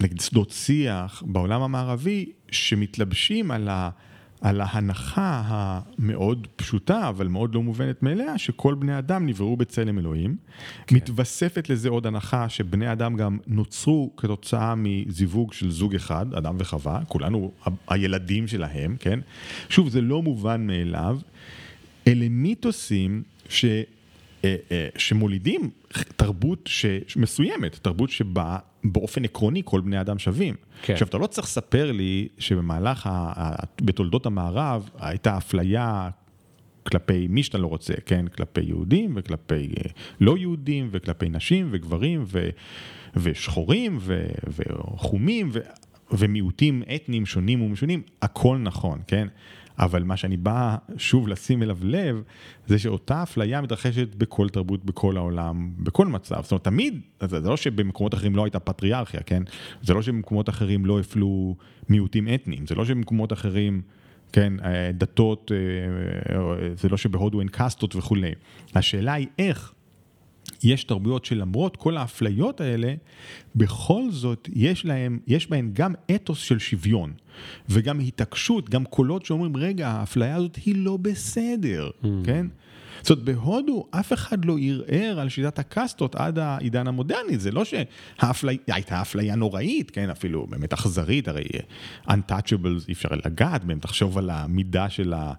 נגיד, שדות שיח בעולם המערבי, שמתלבשים על, ה, על ההנחה המאוד פשוטה, אבל מאוד לא מובנת מאליה, שכל בני אדם נבראו בצלם אלוהים. כן. מתווספת לזה עוד הנחה שבני אדם גם נוצרו כתוצאה מזיווג של זוג אחד, אדם וחווה, כולנו הילדים שלהם, כן? שוב, זה לא מובן מאליו. אלה מיתוסים ש... אה, אה, שמולידים תרבות ש... מסוימת, תרבות שבה באופן עקרוני כל בני אדם שווים. כן. עכשיו, אתה לא צריך לספר לי שבמהלך, ה... בתולדות המערב הייתה אפליה כלפי מי שאתה לא רוצה, כן? כלפי יהודים וכלפי אה, לא יהודים וכלפי נשים וגברים ו... ושחורים ו... וחומים ו... ומיעוטים אתניים שונים ומשונים, הכל נכון, כן? אבל מה שאני בא שוב לשים אליו לב, זה שאותה אפליה מתרחשת בכל תרבות, בכל העולם, בכל מצב. זאת אומרת, תמיד, זה לא שבמקומות אחרים לא הייתה פטריארכיה, כן? זה לא שבמקומות אחרים לא הפלו מיעוטים אתניים, זה לא שבמקומות אחרים... כן, אה, דתות, אה, אה, זה לא שבהודו אין קאסטות וכולי. השאלה היא איך יש תרבויות שלמרות כל האפליות האלה, בכל זאת יש להם, יש בהן גם אתוס של שוויון, וגם התעקשות, גם קולות שאומרים, רגע, האפליה הזאת היא לא בסדר, mm. כן? זאת אומרת, בהודו אף אחד לא ערער על שיטת הקאסטות עד העידן המודרני, זה לא שהאפליה, הייתה אפליה נוראית, כן, אפילו באמת אכזרית, הרי untouchables אי אפשר לגעת בהם, תחשוב על המידה של, ה,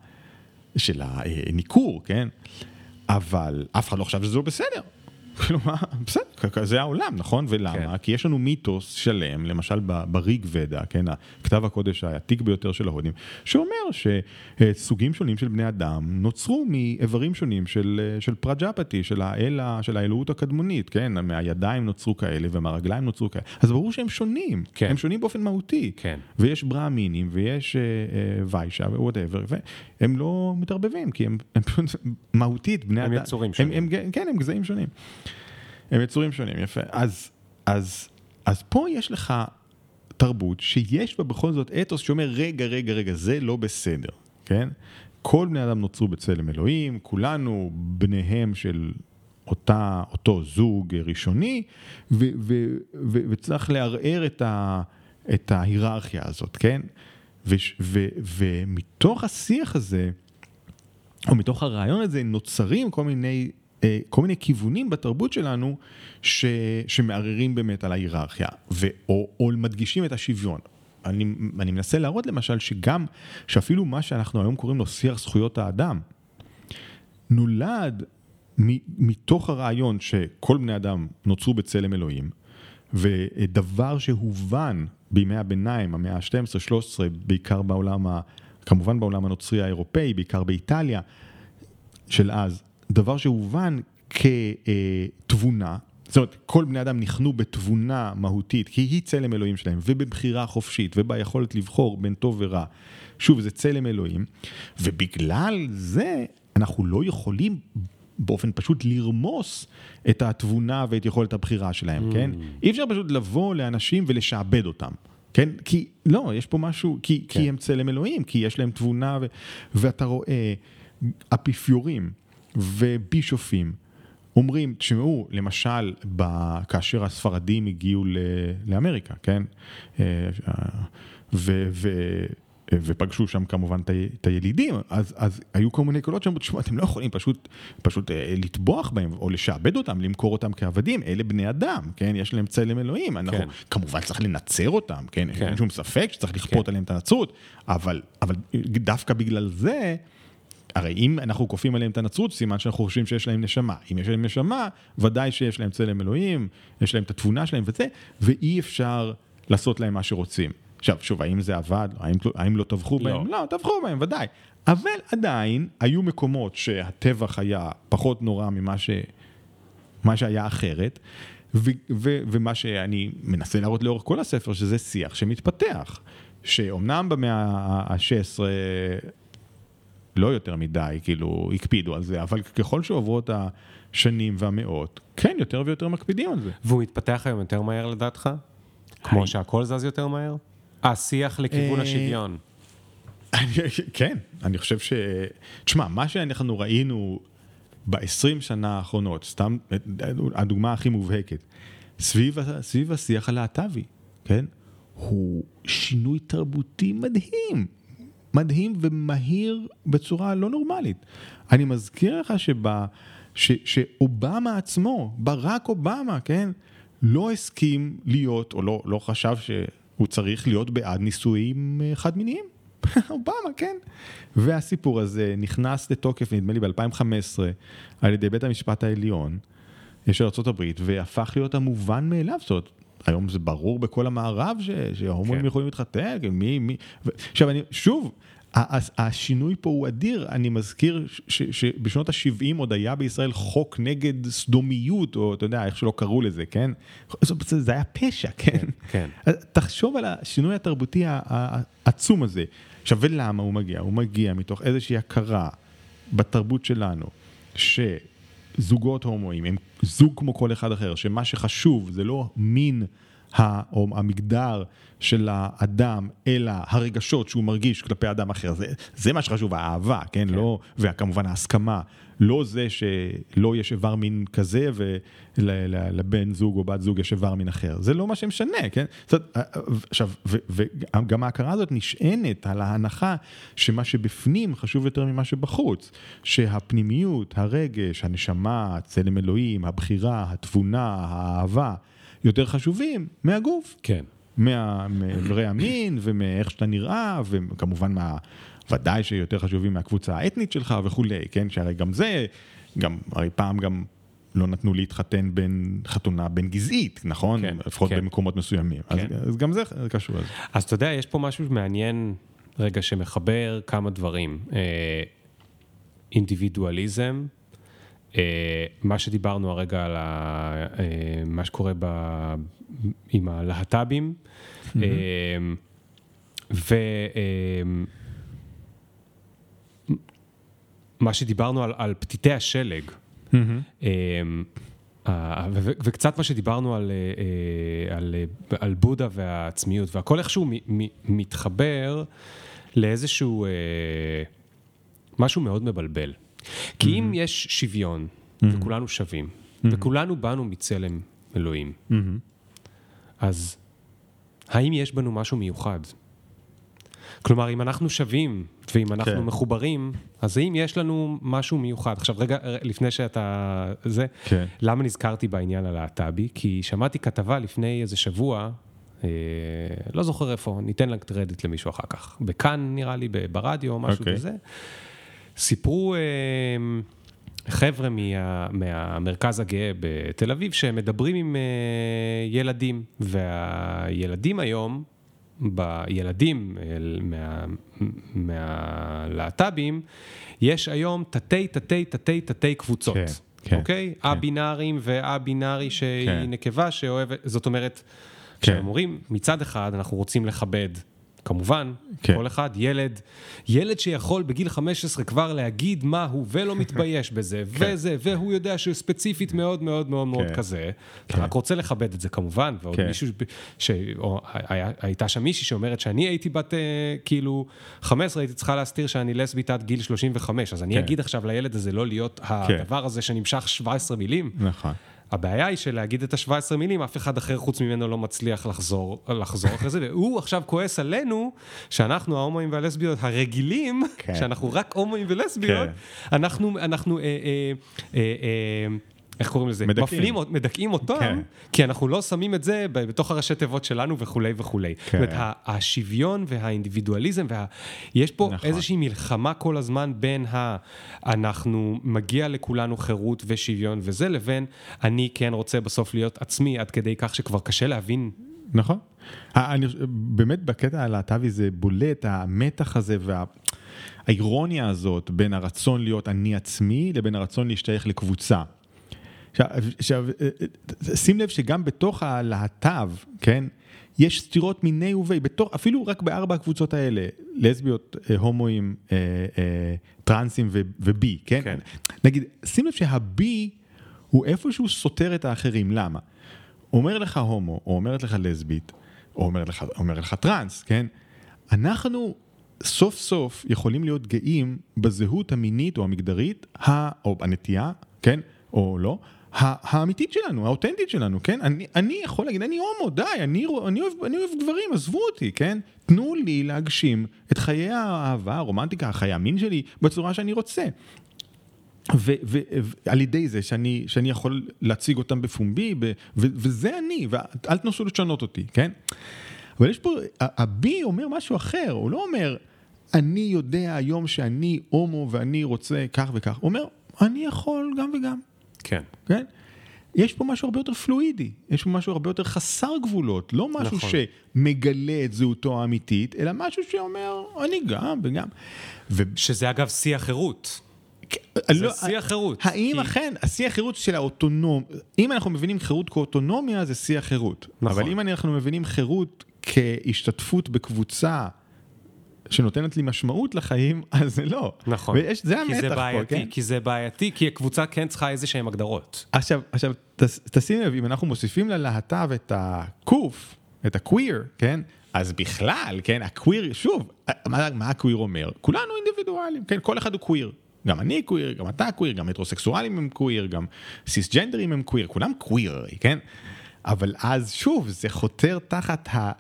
של הניכור, כן? אבל אף אחד לא חשב שזה לא בסדר. כלומר, בסדר, זה העולם, נכון? ולמה? כן. כי יש לנו מיתוס שלם, למשל בריג ודה, כן, הכתב הקודש העתיק ביותר של ההודים, שאומר שסוגים שונים של בני אדם נוצרו מאיברים שונים של, של פרג'פתי, של, האל, של האלוהות הקדמונית, כן? מהידיים נוצרו כאלה ומהרגליים נוצרו כאלה. אז ברור שהם שונים, כן. הם שונים באופן מהותי. כן. ויש ברהמינים ויש אה, ויישה ווואטאבר, והם לא מתערבבים, כי הם, הם מהותית, בני
אדם. הם יצורים שונים.
הם, הם, כן, הם גזעים שונים. הם יצורים שונים, יפה. אז, אז, אז פה יש לך תרבות שיש בה בכל זאת אתוס שאומר, רגע, רגע, רגע, זה לא בסדר, כן? כל בני אדם נוצרו בצלם אלוהים, כולנו בניהם של אותה, אותו זוג ראשוני, ו, ו, ו, וצריך לערער את, ה, את ההיררכיה הזאת, כן? ו, ו, ומתוך השיח הזה, או מתוך הרעיון הזה, נוצרים כל מיני כל מיני כיוונים בתרבות שלנו ש, שמערערים באמת על ההיררכיה, ו, או, או מדגישים את השוויון. אני, אני מנסה להראות למשל שגם, שאפילו מה שאנחנו היום קוראים לו שיח זכויות האדם, נולד מ, מתוך הרעיון שכל בני אדם נוצרו בצלם אלוהים, ודבר שהובן בימי הביניים, המאה ה-12-13, בעיקר בעולם, ה, כמובן בעולם הנוצרי האירופאי, בעיקר באיטליה של אז, דבר שהובן כתבונה, זאת אומרת, כל בני אדם נכנו בתבונה מהותית, כי היא צלם אלוהים שלהם, ובבחירה חופשית, וביכולת לבחור בין טוב ורע. שוב, זה צלם אלוהים, ובגלל זה אנחנו לא יכולים באופן פשוט לרמוס את התבונה ואת יכולת הבחירה שלהם, mm. כן? אי אפשר פשוט לבוא לאנשים ולשעבד אותם. כן? כי, לא, יש פה משהו, כי, כן. כי הם צלם אלוהים, כי יש להם תבונה, ו, ואתה רואה אפיפיורים ובישופים אומרים, תשמעו, למשל, ב... כאשר הספרדים הגיעו ל... לאמריקה, כן? אה, ו... ו... ופגשו שם כמובן את הילידים, אז, אז היו כל מיני קולות שאמרו, תשמעו, אתם לא יכולים פשוט, פשוט אה, לטבוח בהם או לשעבד אותם, למכור אותם כעבדים, אלה בני אדם, כן? יש להם צלם אלוהים, אנחנו כן. כמובן צריך לנצר אותם, כן? כן. אין שום ספק שצריך לכפות כן. עליהם את הנצרות, אבל, אבל דווקא בגלל זה, הרי אם אנחנו כופים עליהם את הנצרות, סימן שאנחנו חושבים שיש להם נשמה. אם יש להם נשמה, ודאי שיש להם צלם אלוהים, יש להם את התבונה שלהם וזה, ואי אפשר לעשות להם מה שרוצים. עכשיו, שוב, האם זה עבד? האם, האם לא טבחו לא. בהם? לא, טבחו בהם, ודאי. אבל עדיין, היו מקומות שהטבח היה פחות נורא ממה ש... מה שהיה אחרת, ו- ו- ומה שאני מנסה להראות לאורך כל הספר, שזה שיח שמתפתח. שאומנם במאה ה-16 לא יותר מדי, כאילו, הקפידו על זה, אבל ככל שעוברות השנים והמאות, כן, יותר ויותר מקפידים על זה.
והוא מתפתח היום יותר מהר לדעתך? כמו שהכל זז יותר מהר? השיח לכיוון אה, השוויון.
כן, אני חושב ש... תשמע, מה שאנחנו ראינו ב-20 שנה האחרונות, סתם הדוגמה הכי מובהקת, סביב, סביב השיח הלהט"בי, כן? הוא שינוי תרבותי מדהים. מדהים ומהיר בצורה לא נורמלית. אני מזכיר לך שב, ש, שאובמה עצמו, ברק אובמה, כן, לא הסכים להיות, או לא, לא חשב שהוא צריך להיות בעד נישואים אה, חד-מיניים. אובמה, כן. והסיפור הזה נכנס לתוקף, נדמה לי ב-2015, על ידי בית המשפט העליון של ארה"ב, והפך להיות המובן מאליו. זאת אומרת, היום זה ברור בכל המערב ש, שההומואים כן. יכולים להתחתן, כן, מי, מי... ו... עכשיו, אני, שוב, השינוי פה הוא אדיר, אני מזכיר שבשנות ה-70 עוד היה בישראל חוק נגד סדומיות, או אתה יודע, איך שלא קראו לזה, כן? זה היה פשע, כן? כן. כן. תחשוב על השינוי התרבותי העצום הזה. עכשיו, ולמה הוא מגיע? הוא מגיע מתוך איזושהי הכרה בתרבות שלנו, שזוגות הומואים הם זוג כמו כל אחד אחר, שמה שחשוב זה לא מין או המגדר של האדם, אלא הרגשות שהוא מרגיש כלפי אדם אחר. זה, זה מה שחשוב, האהבה, כן? כן. לא, וכמובן ההסכמה. לא זה שלא יש איבר מין כזה ולבן זוג או בת זוג יש איבר מין אחר. זה לא מה שמשנה, כן? זאת, עכשיו, וגם ההכרה הזאת נשענת על ההנחה שמה שבפנים חשוב יותר ממה שבחוץ. שהפנימיות, הרגש, הנשמה, צלם אלוהים, הבחירה, התבונה, האהבה, יותר חשובים מהגוף.
כן.
מאיברי המין ומאיך שאתה נראה, וכמובן מה... ודאי שיותר חשובים מהקבוצה האתנית שלך וכולי, כן? שהרי גם זה, גם, הרי פעם גם לא נתנו להתחתן בין חתונה בין גזעית, נכון? כן, לפחות כן. במקומות מסוימים. כן. אז, אז גם זה קשור לזה.
אז אתה יודע, יש פה משהו מעניין, רגע, שמחבר כמה דברים. אה, אינדיבידואליזם, אה, מה שדיברנו הרגע על ה, אה, מה שקורה ב, עם הלהט"בים, mm-hmm. ו... מה שדיברנו על, על פתיתי השלג, mm-hmm. ו- וקצת מה שדיברנו על, על, על בודה והעצמיות, והכל איכשהו מ- מ- מתחבר לאיזשהו משהו מאוד מבלבל. כי mm-hmm. אם יש שוויון, mm-hmm. וכולנו שווים, mm-hmm. וכולנו באנו מצלם אלוהים, mm-hmm. אז האם יש בנו משהו מיוחד? כלומר, אם אנחנו שווים, ואם אנחנו כן. מחוברים, אז האם יש לנו משהו מיוחד? עכשיו, רגע, לפני שאתה... זה, כן. למה נזכרתי בעניין הלהט"בי? כי שמעתי כתבה לפני איזה שבוע, אה, לא זוכר איפה, ניתן לה קרדיט למישהו אחר כך. בכאן, נראה לי, ברדיו או משהו אוקיי. כזה. סיפרו... אה, חבר'ה מה, מהמרכז הגאה בתל אביב שמדברים עם uh, ילדים, והילדים היום, בילדים מה, מהלהט"בים, יש היום תתי תתי תתי תתי קבוצות, כן, כן, אוקיי? כן. א-בינאריים וא-בינארי שהיא כן. נקבה שאוהבת, זאת אומרת, כן. כשהם אומרים, מצד אחד אנחנו רוצים לכבד כמובן, כן. כל אחד, ילד, ילד שיכול בגיל 15 כבר להגיד מה הוא ולא מתבייש בזה, כן. וזה, והוא יודע שהוא ספציפית מאוד מאוד מאוד מאוד כן. כזה, כן. אתה רק רוצה לכבד את זה כמובן, ועוד כן. מישהו, ש... או, היה, הייתה שם מישהי שאומרת שאני הייתי בת, אה, כאילו, 15 הייתי צריכה להסתיר שאני לסבית עד גיל 35, אז אני כן. אגיד עכשיו לילד הזה לא להיות כן. הדבר הזה שנמשך 17 מילים.
נכון.
הבעיה היא שלהגיד את ה-17 מילים, אף אחד אחר חוץ ממנו לא מצליח לחזור, לחזור אחרי זה, והוא עכשיו כועס עלינו, שאנחנו ההומואים והלסביות הרגילים, כן. שאנחנו רק הומואים ולסביות, כן. אנחנו, אנחנו, אה, אה, אה, אה, איך קוראים לזה? מדכאים. מפלים, מדכאים אותם, כן. כי אנחנו לא שמים את זה בתוך הראשי תיבות שלנו וכולי וכולי. כן. זאת אומרת, השוויון והאינדיבידואליזם, וה... יש פה נכון. איזושהי מלחמה כל הזמן בין ה... אנחנו, מגיע לכולנו חירות ושוויון וזה, לבין אני כן רוצה בסוף להיות עצמי, עד כדי כך שכבר קשה להבין.
נכון. אני, באמת בקטע הלהט"בי זה בולט, המתח הזה וה... האירוניה הזאת בין הרצון להיות אני עצמי לבין הרצון להשתייך לקבוצה. עכשיו, אה, אה, שים לב שגם בתוך הלהט"ב, כן, יש סתירות מיני ובי, בתוך, אפילו רק בארבע הקבוצות האלה, לסביות, אה, הומואים, טרנסים ובי, כן? כן? נגיד, שים לב שהבי הוא איפשהו סותר את האחרים, למה? אומר לך הומו, או אומרת לך לסבית, או אומר לך, אומר לך טרנס, כן? אנחנו סוף סוף יכולים להיות גאים בזהות המינית או המגדרית, או הנטייה, כן? או לא, האמיתית שלנו, האותנטית שלנו, כן? אני, אני יכול להגיד, אני הומו, די, אני, אני, אוהב, אני אוהב גברים, עזבו אותי, כן? תנו לי להגשים את חיי האהבה, הרומנטיקה, חיי המין שלי, בצורה שאני רוצה. ועל ידי זה שאני, שאני יכול להציג אותם בפומבי, ב, ו, וזה אני, ואל תנסו לשנות אותי, כן? אבל יש פה, הבי אומר משהו אחר, הוא לא אומר, אני יודע היום שאני הומו ואני רוצה כך וכך, הוא אומר, אני יכול גם וגם.
כן.
כן? יש פה משהו הרבה יותר פלואידי, יש פה משהו הרבה יותר חסר גבולות, לא משהו נכון. שמגלה את זהותו האמיתית, אלא משהו שאומר, אני גם וגם.
ו... שזה אגב שיא החירות. זה לא, שיא החירות.
האם כי... אכן, השיא החירות של האוטונום, אם אנחנו מבינים חירות כאוטונומיה, זה שיא החירות. נכון. אבל אם אנחנו מבינים חירות כהשתתפות בקבוצה שנותנת לי משמעות לחיים, אז זה לא.
נכון. ויש, זה המתח זה בעייתי, פה, כן? כי זה בעייתי, כי הקבוצה כן צריכה איזה שהן הגדרות.
עכשיו, עכשיו, תש, תשים לב, אם אנחנו מוסיפים ללהט"ב את הקוף, את הקוויר, כן? אז בכלל, כן, הקוויר, שוב, מה, מה הקוויר אומר? כולנו אינדיבידואלים, כן? כל אחד הוא קוויר. גם אני קוויר, גם אתה קוויר, גם הטרוסקסואלים הם קוויר, גם סיסג'נדרים הם קוויר, כולם קוויר, כן? אבל אז שוב, זה חותר תחת ה...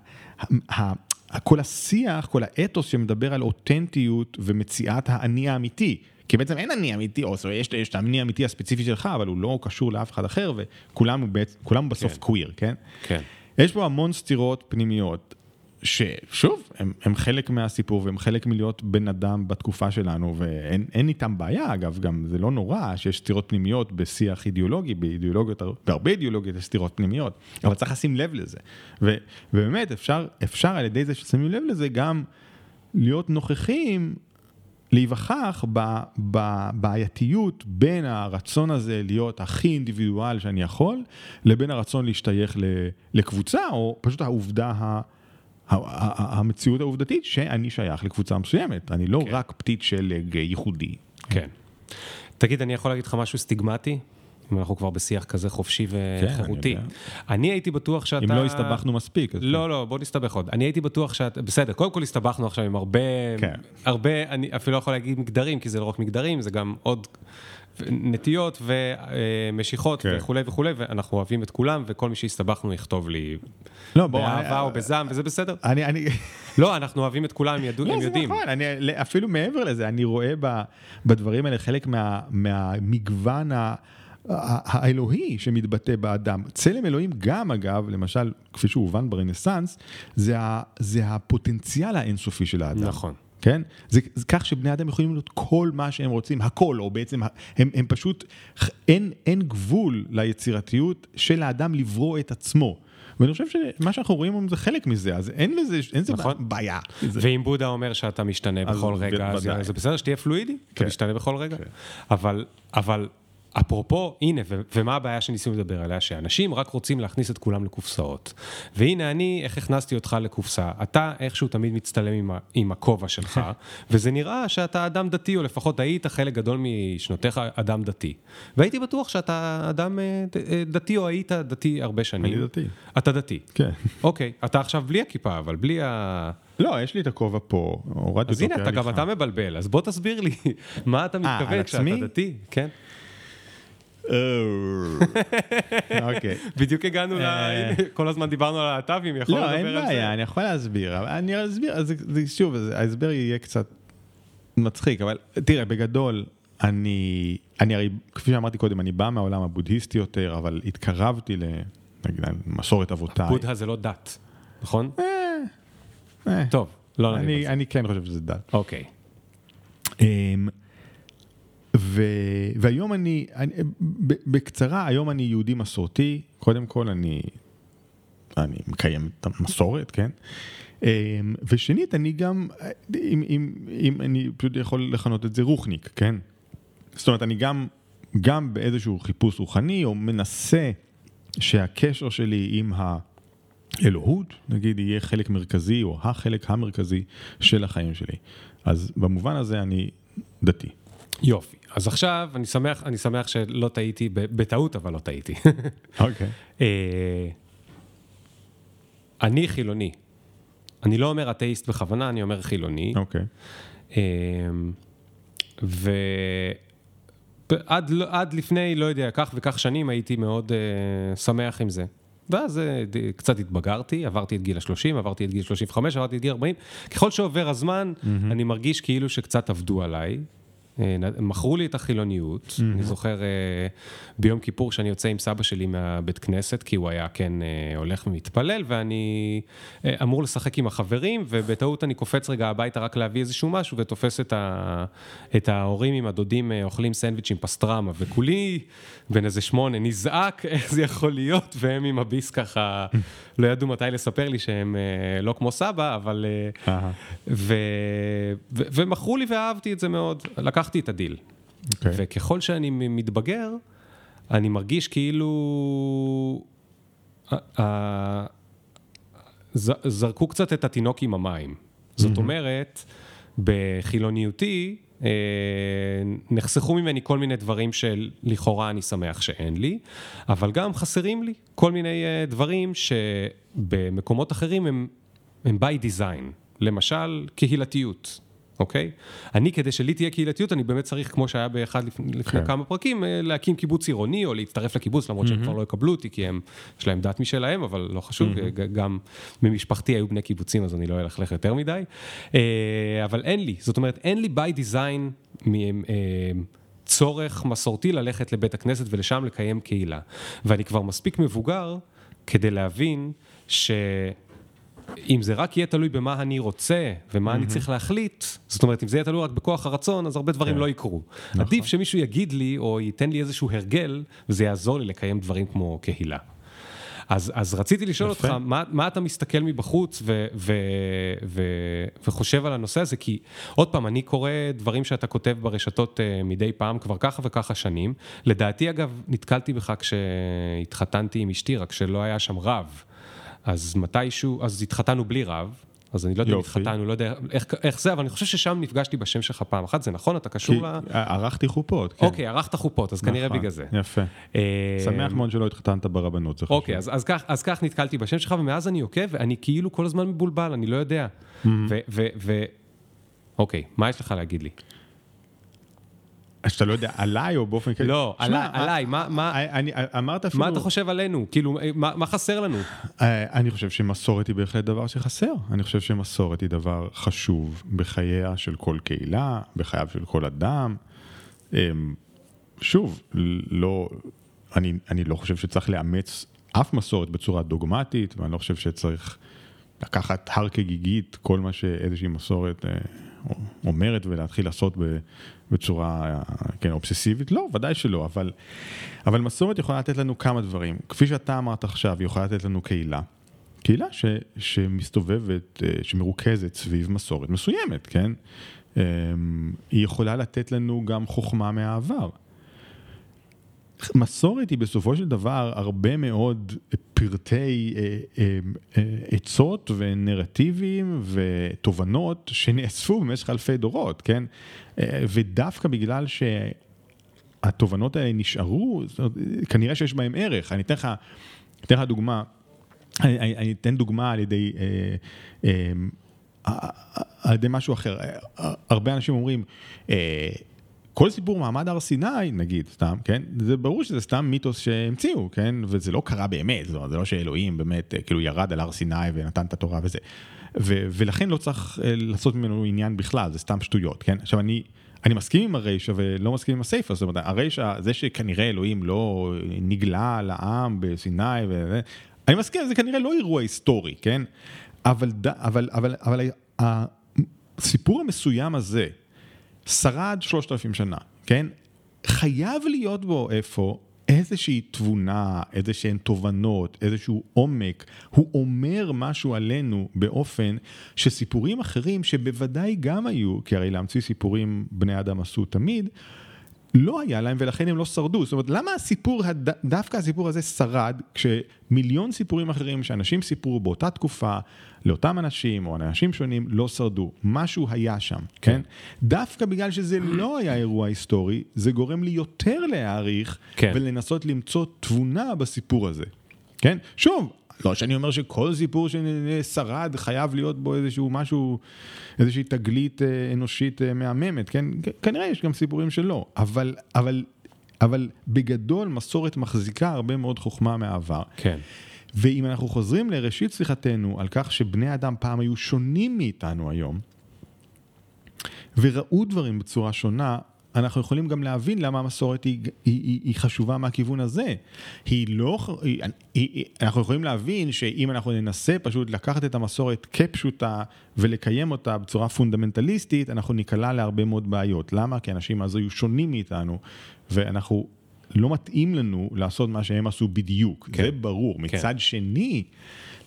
ה... כל השיח, כל האתוס שמדבר על אותנטיות ומציאת האני האמיתי. כי בעצם אין אני אמיתי, או יש את האני האמיתי הספציפי שלך, אבל הוא לא קשור לאף אחד אחר, וכולם בעצם, בסוף כן. קוויר, כן?
כן.
יש פה המון סתירות פנימיות. ששוב, הם, הם חלק מהסיפור והם חלק מלהיות בן אדם בתקופה שלנו, ואין איתם בעיה, אגב, גם זה לא נורא שיש סתירות פנימיות בשיח אידיאולוגי, באידיאולוגיות, בהרבה אידיאולוגיות יש סתירות פנימיות, אבל צריך לשים לב לזה. ו, ובאמת, אפשר, אפשר על ידי זה ששמים לב לזה גם להיות נוכחים להיווכח בבעייתיות בין הרצון הזה להיות הכי אינדיבידואל שאני יכול, לבין הרצון להשתייך לקבוצה, או פשוט העובדה ה... המציאות העובדתית שאני שייך לקבוצה מסוימת, אני לא כן. רק פתית שלג ייחודי.
כן. תגיד, אני יכול להגיד לך משהו סטיגמטי? אם אנחנו כבר בשיח כזה חופשי וחירותי. כן, אני, אני הייתי בטוח שאתה...
אם לא הסתבכנו מספיק.
לא, לא, בוא נסתבך עוד. אני הייתי בטוח שאתה... בסדר, קודם כל הסתבכנו עכשיו עם הרבה... כן. הרבה, אני אפילו לא יכול להגיד מגדרים, כי זה לא רק מגדרים, זה גם עוד נטיות ומשיכות כן. וכולי וכולי, ואנחנו אוהבים את כולם, וכל מי שהסתבכנו יכתוב לי לא, בוא, באהבה אני, או בזעם, וזה בסדר.
אני, אני...
לא, אנחנו אוהבים את כולם, הם, ידעו,
לא,
הם יודעים.
לא, זה נכון, אני, אפילו מעבר לזה, אני רואה ב, בדברים האלה חלק מה, מהמגוון ה... האלוהי שמתבטא באדם. צלם אלוהים גם, אגב, למשל, כפי שהוא הובן ברנסאנס, זה, זה הפוטנציאל האינסופי של האדם.
נכון.
כן? זה, זה כך שבני אדם יכולים להיות כל מה שהם רוצים, הכל, או בעצם הם, הם פשוט, אין, אין גבול ליצירתיות של האדם לברוא את עצמו. ואני חושב שמה שאנחנו רואים זה חלק מזה, אז אין לזה, אין לזה נכון. בעיה.
ואם בודה אומר שאתה משתנה בכל רגע, אז זה בסדר שתהיה פלואידי, כן. אתה משתנה בכל רגע. כן. אבל, אבל אפרופו, הנה, ו- ומה הבעיה שניסינו לדבר עליה? שאנשים רק רוצים להכניס את כולם לקופסאות. והנה אני, איך הכנסתי אותך לקופסה. אתה איכשהו תמיד מצטלם עם, ה- עם הכובע שלך, וזה נראה שאתה אדם דתי, או לפחות היית חלק גדול משנותיך אדם דתי. והייתי בטוח שאתה אדם אה, אה, דתי, או היית דתי הרבה שנים.
אני דתי.
אתה דתי.
כן.
אוקיי, אתה עכשיו בלי הכיפה, אבל בלי ה...
לא, יש לי את הכובע פה, הורדתי אותו
אז הנה, אתה גם אתה מבלבל, אז בוא תסביר לי, מה אתה מתכוון כשאתה דתי? כן. אוקיי. בדיוק הגענו ל... אה. כל הזמן דיברנו על הלהט"בים, יכול
לדבר על זה? לא, אין בעיה, אני יכול להסביר. אני אסביר, שוב, ההסבר יהיה קצת מצחיק, אבל תראה, בגדול, אני, אני הרי, כפי שאמרתי קודם, אני בא מהעולם הבודהיסטי יותר, אבל התקרבתי למסורת אבותיי.
בודהה זה לא דת, נכון?
אה, אה.
טוב, לא
נגיד אני, אני כן חושב שזה דת.
אוקיי.
ו... והיום אני, אני, בקצרה, היום אני יהודי מסורתי, קודם כל אני, אני מקיים את המסורת, כן? אמ, ושנית, אני גם, אם, אם, אם אני פשוט יכול לכנות את זה רוחניק, כן? זאת אומרת, אני גם, גם באיזשהו חיפוש רוחני, או מנסה שהקשר שלי עם האלוהות, נגיד, יהיה חלק מרכזי, או החלק המרכזי של החיים שלי. אז במובן הזה אני דתי.
יופי. אז עכשיו, אני שמח, אני שמח שלא טעיתי, בטעות, אבל לא טעיתי.
אוקיי.
אה, אני חילוני. אני לא אומר אתאיסט בכוונה, אני אומר חילוני.
אוקיי.
אה, עד, לא- עד לפני, לא יודע, כך וכך שנים הייתי מאוד uh, שמח עם זה. ואז uh, קצת התבגרתי, עברתי את גיל ה-30, עברתי את גיל 35, עברתי את גיל 40. ככל שעובר הזמן, mm-hmm. אני מרגיש כאילו שקצת עבדו עליי. אה, מכרו לי את החילוניות, mm-hmm. אני זוכר אה, ביום כיפור שאני יוצא עם סבא שלי מהבית כנסת, כי הוא היה כן אה, הולך ומתפלל, ואני אמור לשחק עם החברים, ובטעות אני קופץ רגע הביתה רק להביא איזשהו משהו, ותופס את, ה... את ההורים עם הדודים אוכלים סנדוויץ' עם פסטרמה, וכולי בן איזה שמונה נזעק, איך זה יכול להיות, והם עם הביס ככה, לא ידעו מתי לספר לי שהם לא כמו סבא, אבל... ו... ו... ומכרו לי ואהבתי את זה מאוד. לקח לקחתי את הדיל. Okay. אוקיי. וככל שאני מתבגר, אני מרגיש כאילו... זרקו קצת את התינוק עם המים. זאת. אומרת, בחילוניותי, אה, נחסכו ממני כל מיני דברים שלכאורה אני שמח שאין לי, אבל גם חסרים לי כל מיני אה, דברים שבמקומות אחרים הם, הם by design. למשל, קהילתיות. אוקיי? אני, כדי שלי תהיה קהילתיות, אני באמת צריך, כמו שהיה באחד לפני, לפני כן. כמה פרקים, אה, להקים קיבוץ עירוני או להצטרף לקיבוץ, למרות mm-hmm. שהם כבר לא יקבלו אותי, כי הם, יש להם דת משלהם, אבל לא חשוב, mm-hmm. גם ממשפחתי היו בני קיבוצים, אז אני לא אלכלך יותר מדי. אה, אבל אין לי, זאת אומרת, אין לי by design צורך מסורתי ללכת לבית הכנסת ולשם לקיים קהילה. ואני כבר מספיק מבוגר כדי להבין ש... אם זה רק יהיה תלוי במה אני רוצה ומה אני צריך להחליט, זאת אומרת, אם זה יהיה תלוי רק בכוח הרצון, אז הרבה דברים כן. לא יקרו. נכון. עדיף שמישהו יגיד לי או ייתן לי איזשהו הרגל, וזה יעזור לי לקיים דברים כמו קהילה. אז, אז רציתי לשאול יפה. אותך, מה, מה אתה מסתכל מבחוץ ו, ו, ו, וחושב על הנושא הזה? כי עוד פעם, אני קורא דברים שאתה כותב ברשתות uh, מדי פעם כבר ככה וככה שנים. לדעתי, אגב, נתקלתי בך כשהתחתנתי עם אשתי, רק שלא היה שם רב. אז מתישהו, אז התחתנו בלי רב, אז אני לא יודע אם התחתנו, לא יודע איך, איך זה, אבל אני חושב ששם נפגשתי בשם שלך פעם אחת, זה נכון? אתה קשור
ל... ערכתי חופות, כן.
אוקיי, ערכת חופות, אז כנראה נכון, בגלל זה.
יפה. אה, שמח מאוד שלא התחתנת ברבנות, זה חשוב.
אוקיי, אז, אז, כך, אז כך נתקלתי בשם שלך, ומאז אני עוקב, ואני כאילו כל הזמן מבולבל, אני לא יודע. ו... ו, ו אוקיי, מה יש לך להגיד לי?
שאתה לא יודע, עליי או באופן כללי?
לא, עליי, עליי, מה, מה,
אני, אמרת אפילו...
מה אתה חושב עלינו? כאילו, מה, מה חסר לנו?
אני חושב שמסורת היא בהחלט דבר שחסר. אני חושב שמסורת היא דבר חשוב בחייה של כל קהילה, בחייו של כל אדם. אמ, שוב, לא, אני, אני לא חושב שצריך לאמץ אף מסורת בצורה דוגמטית, ואני לא חושב שצריך לקחת הר כגיגית כל מה שאיזושהי מסורת אה, אומרת ולהתחיל לעשות בצורה כן, אובססיבית? לא, ודאי שלא, אבל, אבל מסורת יכולה לתת לנו כמה דברים. כפי שאתה אמרת עכשיו, היא יכולה לתת לנו קהילה. קהילה ש, שמסתובבת, אה, שמרוכזת סביב מסורת מסוימת, כן? אמ, היא יכולה לתת לנו גם חוכמה מהעבר. מסורת היא בסופו של דבר הרבה מאוד פרטי אה, אה, אה, עצות ונרטיבים ותובנות שנאספו במשך אלפי דורות, כן? ודווקא בגלל שהתובנות האלה נשארו, כנראה שיש בהם ערך. אני אתן לך, אתן לך דוגמה, אני, אני אתן דוגמה על ידי... על ידי משהו אחר. הרבה אנשים אומרים, כל סיפור מעמד הר סיני, נגיד, סתם, כן? זה ברור שזה סתם מיתוס שהמציאו, כן? וזה לא קרה באמת, זה לא, זה לא שאלוהים באמת אה, כאילו ירד על הר סיני ונתן את התורה וזה. ו, ולכן לא צריך אה, לעשות ממנו עניין בכלל, זה סתם שטויות, כן? עכשיו אני... אני מסכים עם הרישא ולא מסכים עם הסיפא, זאת אומרת, הרישא, זה שכנראה אלוהים לא נגלה לעם בסיני, ו... אני מסכים, זה כנראה לא אירוע היסטורי, כן? אבל, אבל, אבל, אבל הסיפור המסוים הזה, שרד שלושת אלפים שנה, כן? חייב להיות בו איפה איזושהי תבונה, איזה שהן תובנות, איזשהו עומק. הוא אומר משהו עלינו באופן שסיפורים אחרים, שבוודאי גם היו, כי הרי להמציא סיפורים בני אדם עשו תמיד, לא היה להם ולכן הם לא שרדו. זאת אומרת, למה הסיפור, הד... דווקא הסיפור הזה שרד, כשמיליון סיפורים אחרים שאנשים סיפרו באותה תקופה, לאותם אנשים או אנשים שונים, לא שרדו. משהו היה שם, כן? כן? דווקא בגלל שזה לא היה אירוע היסטורי, זה גורם לי יותר להעריך כן. ולנסות למצוא תבונה בסיפור הזה. כן? שוב, לא שאני אומר שכל סיפור ששרד חייב להיות בו איזשהו משהו, איזושהי תגלית אה, אנושית אה, מהממת, כן? כנראה יש גם סיפורים שלא, אבל, אבל אבל בגדול מסורת מחזיקה הרבה מאוד חוכמה מהעבר.
כן.
ואם אנחנו חוזרים לראשית שיחתנו על כך שבני אדם פעם היו שונים מאיתנו היום, וראו דברים בצורה שונה, אנחנו יכולים גם להבין למה המסורת היא, היא, היא, היא חשובה מהכיוון הזה. היא לא, היא, היא, אנחנו יכולים להבין שאם אנחנו ננסה פשוט לקחת את המסורת כפשוטה ולקיים אותה בצורה פונדמנטליסטית, אנחנו ניקלע להרבה מאוד בעיות. למה? כי אנשים אז היו שונים מאיתנו, ואנחנו, לא מתאים לנו לעשות מה שהם עשו בדיוק, כן. זה ברור. כן. מצד שני,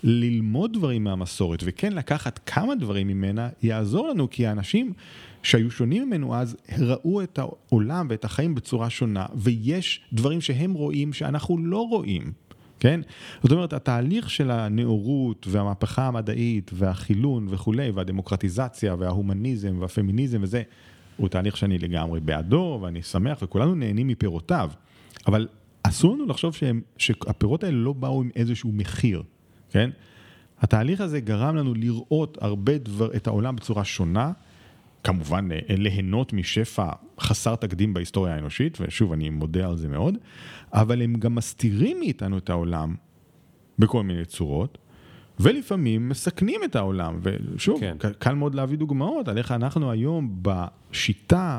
ללמוד דברים מהמסורת וכן לקחת כמה דברים ממנה, יעזור לנו, כי האנשים... שהיו שונים ממנו אז, ראו את העולם ואת החיים בצורה שונה, ויש דברים שהם רואים שאנחנו לא רואים. כן? זאת אומרת, התהליך של הנאורות והמהפכה המדעית והחילון וכולי, והדמוקרטיזציה וההומניזם והפמיניזם וזה, הוא תהליך שאני לגמרי בעדו, ואני שמח, וכולנו נהנים מפירותיו. אבל אסור לנו לחשוב שהם, שהפירות האלה לא באו עם איזשהו מחיר, כן? התהליך הזה גרם לנו לראות הרבה דבר, את העולם בצורה שונה, כמובן אה, ליהנות משפע חסר תקדים בהיסטוריה האנושית, ושוב, אני מודה על זה מאוד, אבל הם גם מסתירים מאיתנו את העולם בכל מיני צורות, ולפעמים מסכנים את העולם. ושוב, כן. קל מאוד להביא דוגמאות על איך אנחנו היום בשיטה,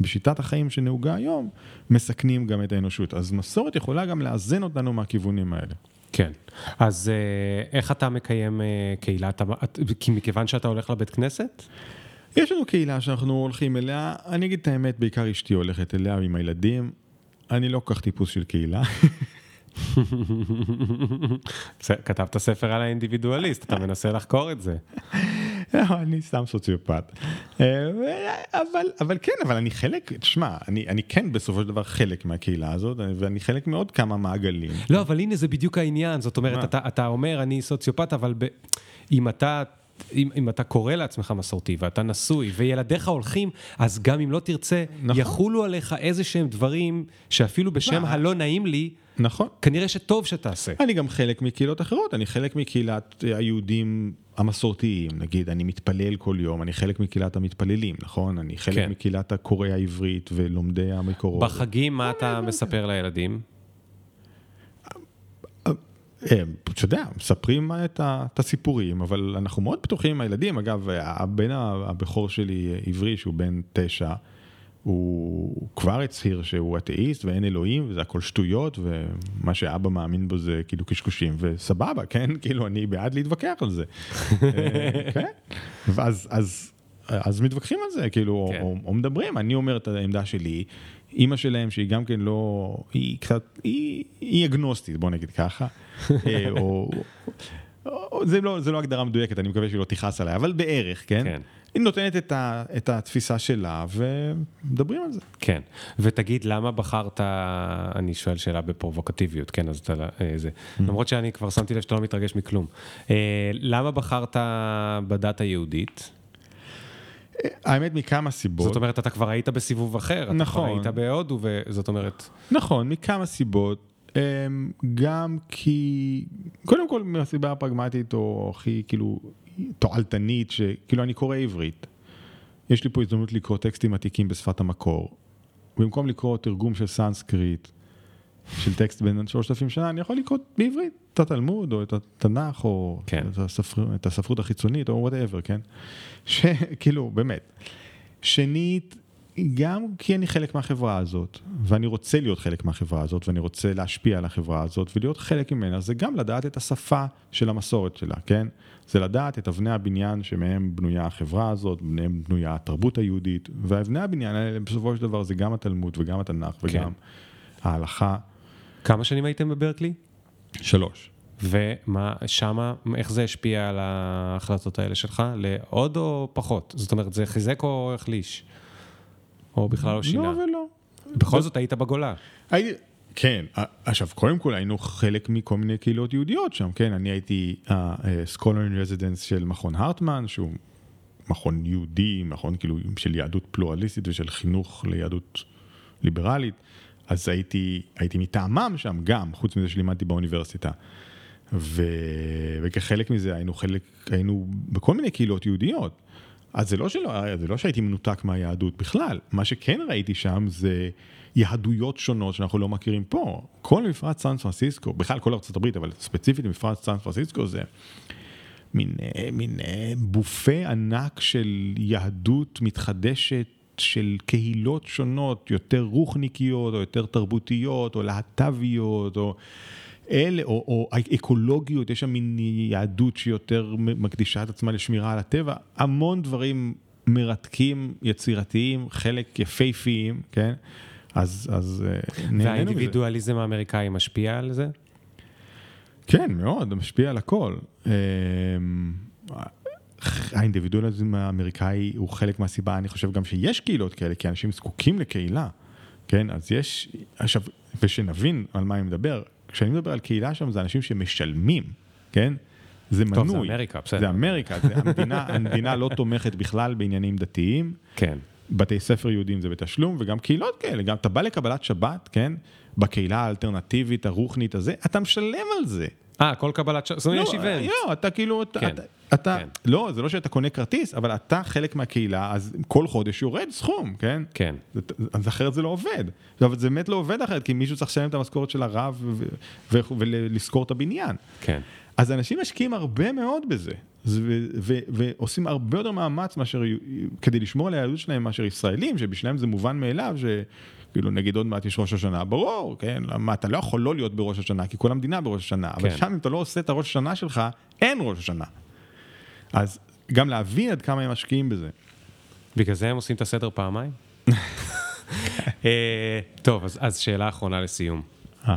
בשיטת החיים שנהוגה היום, מסכנים גם את האנושות. אז מסורת יכולה גם לאזן אותנו מהכיוונים האלה.
כן, אז אה, איך אתה מקיים אה, קהילת, כי מכיוון שאתה הולך לבית כנסת?
יש לנו קהילה שאנחנו הולכים אליה, אני אגיד את האמת, בעיקר אשתי הולכת אליה עם הילדים. אני לא כל כך טיפוס של קהילה.
כתבת ספר על האינדיבידואליסט, אתה מנסה לחקור את זה.
לא, אני סתם סוציופט. אה, אבל, אבל כן, אבל אני חלק, תשמע, אני, אני כן בסופו של דבר חלק מהקהילה הזאת, ואני חלק מעוד כמה מעגלים.
לא, אבל הנה זה בדיוק העניין, זאת אומרת, אתה, אתה אומר אני סוציופט, אבל ב... אם אתה אם, אם אתה קורא לעצמך מסורתי ואתה נשוי וילדיך הולכים, אז גם אם לא תרצה, נכון. יחולו עליך איזה שהם דברים שאפילו בשם הלא נעים לי,
נכון.
כנראה שטוב שתעשה.
אני גם חלק מקהילות אחרות, אני חלק מקהילת היהודים המסורתיים, נגיד, אני מתפלל כל יום, אני חלק מקהילת המתפללים, נכון? אני חלק כן. מקהילת הקוראי העברית ולומדי המקורות.
בחגים, מה אתה מספר לילדים?
אתה יודע, מספרים את הסיפורים, אבל אנחנו מאוד פתוחים עם הילדים. אגב, הבן הבכור שלי, עברי, שהוא בן תשע, הוא כבר הצהיר שהוא אתאיסט ואין אלוהים וזה הכל שטויות ומה שאבא מאמין בו זה כאילו קשקושים וסבבה, כן? כאילו אני בעד להתווכח על זה. אה, כן? ואז אז, אז מתווכחים על זה, כאילו, כן. או, או מדברים, אני אומר את העמדה שלי, אימא שלהם שהיא גם כן לא, היא קצת, היא, היא אגנוסטית, בוא נגיד ככה. אה, או, או, זה, לא, זה לא הגדרה מדויקת, אני מקווה שהיא לא תכעס עליי, אבל בערך, כן? כן. היא נותנת את, ה, את התפיסה שלה ומדברים על זה.
כן, ותגיד למה בחרת, אני שואל שאלה בפרובוקטיביות, כן, אז אתה, אה, זה, mm. למרות שאני כבר שמתי לב שאתה לא מתרגש מכלום. אה, למה בחרת בדת היהודית?
האמת מכמה סיבות.
זאת אומרת, אתה כבר היית בסיבוב אחר. נכון. אתה כבר היית בהודו, וזאת אומרת...
נכון, מכמה סיבות. גם כי, קודם כל מהסיבה הפרגמטית או הכי כאילו תועלתנית, שכאילו אני קורא עברית. יש לי פה הזדמנות לקרוא טקסטים עתיקים בשפת המקור. במקום לקרוא תרגום של סנסקריט, של טקסט בין שלושת אלפים שנה, אני יכול לקרוא בעברית את התלמוד, או את התנ"ך, או כן. את, הספר, את הספרות החיצונית, או whatever, כן? שכאילו, באמת. שנית, גם כי אני חלק מהחברה הזאת, ואני רוצה להיות חלק מהחברה הזאת, ואני רוצה להשפיע על החברה הזאת, ולהיות חלק ממנה, זה גם לדעת את השפה של המסורת שלה, כן? זה לדעת את אבני הבניין שמהם בנויה החברה הזאת, מהם בנויה התרבות היהודית, ואבני הבניין האלה בסופו של דבר זה גם התלמוד וגם התנ"ך וגם כן. ההלכה.
כמה שנים הייתם בברקלי?
שלוש.
ומה שמה, איך זה השפיע על ההחלטות האלה שלך? לעוד או פחות? זאת אומרת, זה חיזק או החליש? או בכלל לא שינה?
לא ולא.
בכל זאת היית בגולה.
כן, עכשיו קודם כל היינו חלק מכל מיני קהילות יהודיות שם, כן, אני הייתי ה-scholar in residence של מכון הרטמן, שהוא מכון יהודי, מכון כאילו של יהדות פלורליסטית ושל חינוך ליהדות ליברלית, אז הייתי, הייתי מטעמם שם גם, חוץ מזה שלימדתי באוניברסיטה. ו... וכחלק מזה היינו חלק, היינו בכל מיני קהילות יהודיות. אז זה לא, שלא, זה לא שהייתי מנותק מהיהדות בכלל, מה שכן ראיתי שם זה יהדויות שונות שאנחנו לא מכירים פה. כל מפרץ סן פרנסיסקו, בכלל כל הברית, אבל ספציפית מפרץ סן פרנסיסקו זה מין, אה, מין אה, בופה ענק של יהדות מתחדשת של קהילות שונות, יותר רוחניקיות, או יותר תרבותיות, או להט"ביות, או אלה, או, או אקולוגיות, יש שם מין יהדות שיותר מקדישה את עצמה לשמירה על הטבע, המון דברים מרתקים, יצירתיים, חלק יפהפיים, כן? אז, אז אה, נהנינו מזה.
והאינדיבידואליזם האמריקאי משפיע על זה?
כן, מאוד, משפיע על הכל. אמ, האינדיבידואליזם האמריקאי הוא חלק מהסיבה, אני חושב גם שיש קהילות כאלה, כי אנשים זקוקים לקהילה, כן? אז יש, עכשיו, ושנבין על מה אני מדבר, כשאני מדבר על קהילה שם זה אנשים שמשלמים, כן? זה מנוי.
טוב, זה אמריקה, בסדר.
זה אמריקה, זה המדינה, המדינה לא תומכת בכלל בעניינים דתיים.
כן.
בתי ספר יהודים זה בתשלום, וגם קהילות כאלה, גם אתה בא לקבלת שבת, כן? בקהילה האלטרנטיבית, הרוחנית הזה, אתה משלם על זה.
אה, כל קבלת שבת, זאת אומרת, יש איבנט.
לא, אתה כאילו, אתה,
כן.
אתה,
כן.
לא, זה לא שאתה קונה כרטיס, אבל אתה חלק מהקהילה, אז כל חודש יורד סכום, כן?
כן.
אז אחרת זה לא עובד. אבל זה באמת לא עובד אחרת, כי מישהו צריך לשלם את המשכורת של הרב ולשכור את הבניין.
כן.
אז אנשים משקיעים הרבה מאוד בזה, זה- ו- ו- ועושים הרבה יותר מאמץ מאשר, כדי לשמור על היהדות שלהם מאשר ישראלים, שבשבילם זה מובן מאליו, שכאילו נגיד עוד מעט יש ראש השנה, ברור, כן, למה אתה לא יכול לא להיות בראש השנה, כי כל המדינה בראש השנה, אבל
כן.
שם אם אתה לא עושה את הראש השנה שלך, אין ראש השנה. אז גם להבין עד כמה הם משקיעים בזה.
בגלל זה הם עושים את הסדר פעמיים? אה, טוב, אז, אז שאלה אחרונה לסיום. אה,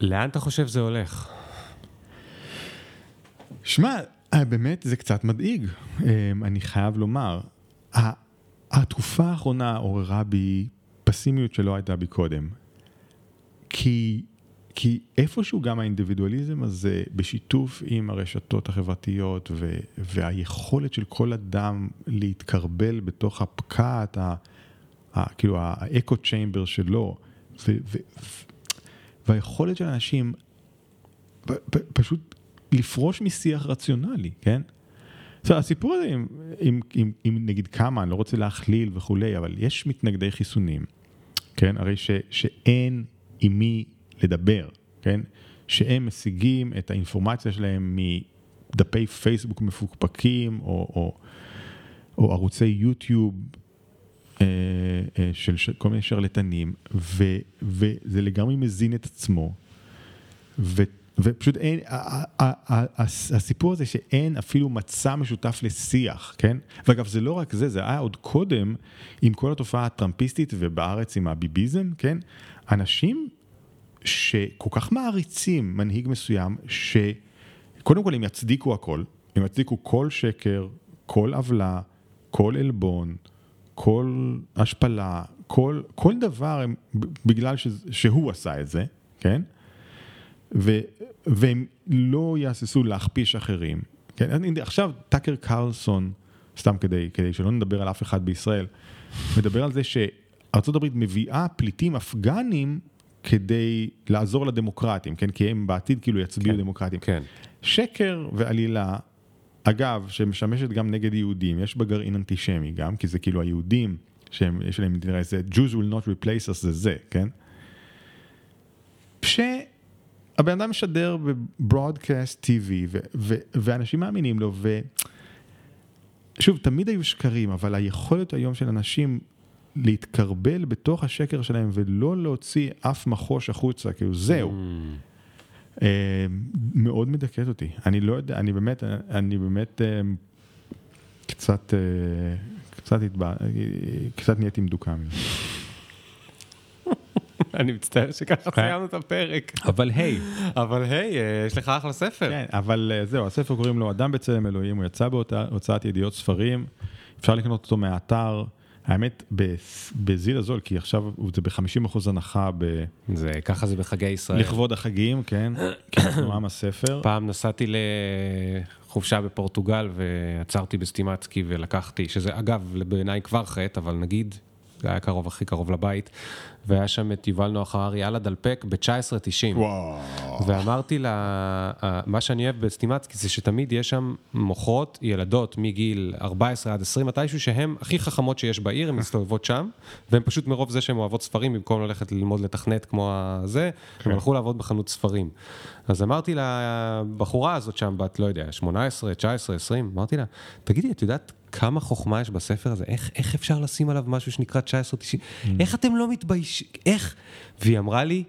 לאן אתה חושב זה הולך?
שמע, אה, באמת זה קצת מדאיג, אני חייב לומר. התקופה האחרונה עוררה בי פסימיות שלא הייתה בי קודם. כי, כי איפשהו גם האינדיבידואליזם הזה, בשיתוף עם הרשתות החברתיות ו, והיכולת של כל אדם להתקרבל בתוך הפקעת, ה, ה, כאילו האקו צ'יימבר שלו, ו, ו, והיכולת של אנשים פשוט לפרוש משיח רציונלי, כן? הסיפור הזה עם, עם, עם, עם נגיד כמה, אני לא רוצה להכליל וכולי, אבל יש מתנגדי חיסונים, כן? הרי ש, שאין עם מי לדבר, כן? שהם משיגים את האינפורמציה שלהם מדפי פייסבוק מפוקפקים, או, או, או ערוצי יוטיוב אה, אה, של ש- כל מיני שרלטנים, ו, וזה לגמרי מזין את עצמו. ו, ופשוט אין, הסיפור הזה שאין אפילו מצע משותף לשיח, כן? ואגב, זה לא רק זה, זה היה עוד קודם עם כל התופעה הטראמפיסטית ובארץ עם הביביזם, כן? אנשים שכל כך מעריצים מנהיג מסוים, שקודם כל הם יצדיקו הכל, הם יצדיקו כל שקר, כל עוולה, כל עלבון, כל השפלה, כל, כל דבר הם, בגלל ש, שהוא עשה את זה, כן? ו, והם לא יהססו להכפיש אחרים. כן? אני, עכשיו טאקר קרלסון, סתם כדי, כדי שלא נדבר על אף אחד בישראל, מדבר על זה שארה"ב מביאה פליטים אפגנים כדי לעזור לדמוקרטים, כן? כי הם בעתיד כאילו יצביעו
כן,
דמוקרטים.
כן.
שקר ועלילה, אגב, שמשמשת גם נגד יהודים, יש בה גרעין אנטישמי גם, כי זה כאילו היהודים, שיש להם נראה איזה Jews will not replace us זה זה, כן? שהבן אדם משדר בברודקאסט ו- ואנשים מאמינים לו, ושוב, תמיד היו שקרים, אבל היכולת היום של אנשים להתקרבל בתוך השקר שלהם ולא להוציא אף מחוש החוצה, כאילו זהו. אה, מאוד מדכאת אותי. אני לא יודע, אני באמת, אני באמת אה, קצת, אה, קצת התבע... קצת נהייתי מדוכא מזה.
אני מצטער שככה סיימנו את הפרק.
אבל היי.
אבל היי, אה, יש לך אחלה ספר.
כן, אבל אה, זהו, הספר קוראים לו אדם בצלם אלוהים, הוא יצא בהוצאת ידיעות ספרים, אפשר לקנות אותו מהאתר. האמת, בזיל הזול, כי עכשיו זה ב-50% הנחה ב-
זה, ככה זה בחגי ישראל.
לכבוד החגים, כן? כי אנחנו עם הספר.
פעם נסעתי לחופשה בפורטוגל ועצרתי בסטימצקי ולקחתי, שזה אגב בעיניי כבר חטא, אבל נגיד, זה היה קרוב, הכי קרוב לבית, והיה שם את יובל נוח הררי על הדלפק ב-19.90.
וואו.
ואמרתי לה, מה שאני אוהב בסטימצקי זה שתמיד יש שם מוכרות, ילדות מגיל 14 עד 20, מתישהו שהן הכי חכמות שיש בעיר, הן מסתובבות שם, והן פשוט מרוב זה שהן אוהבות ספרים, במקום ללכת ללמוד לתכנת כמו הזה,
כן.
הן הלכו לעבוד בחנות ספרים. אז אמרתי לבחורה הזאת שם, בת, לא יודע, 18, 19, 20, אמרתי לה, תגידי, את יודעת כמה חוכמה יש בספר הזה? איך, איך אפשר לשים עליו משהו שנקרא 1990?
Mm.
איך אתם לא מתביישים? איך? והיא אמרה לי,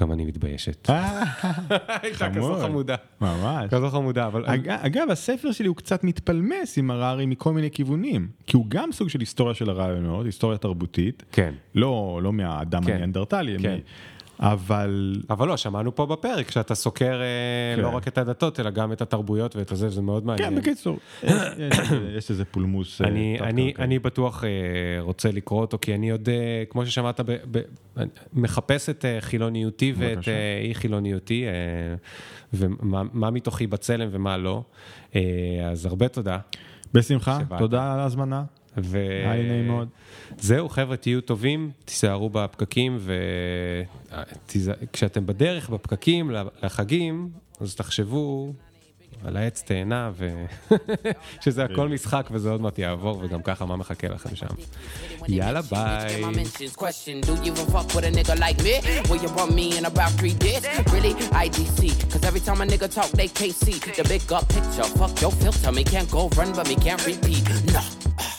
גם אני מתביישת.
אה,
הייתה כזו
חמוד.
חמודה.
ממש.
כזו חמודה, אבל...
אג- אגב, הספר שלי הוא קצת מתפלמס עם הררי מכל מיני כיוונים, כי הוא גם סוג של היסטוריה של הרעיונות, היסטוריה תרבותית,
כן.
לא, לא מהאדם
כן.
הניאנדרטלי,
כן.
אבל
אבל לא, שמענו פה בפרק שאתה סוקר אה,
כן.
לא רק את הדתות, אלא גם את התרבויות ואת הזה, וזה מאוד מעניין.
כן, בקיצור, יש- יש איזה- פולמוס. אה,
אני, בטוח אה, רוצה לקרוא אותו, כי אני עוד, כמו ששמעת, ב, ב, אני מחפש את חילוניותי ואת אי חילוניותי, ומה מה מתוכי בצלם ומה לא. אז הרבה תודה.
בשמחה,
שבאת.
תודה על ההזמנה.
ו...
היה לי נעים מאוד.
זהו, חבר'ה, תהיו טובים, תישארו בפקקים, וכשאתם בדרך בפקקים לחגים, אז תחשבו על העץ תאנה, ו... שזה הכל משחק וזה עוד מעט יעבור, וגם ככה מה מחכה לכם שם. יאללה, ביי.
Nah.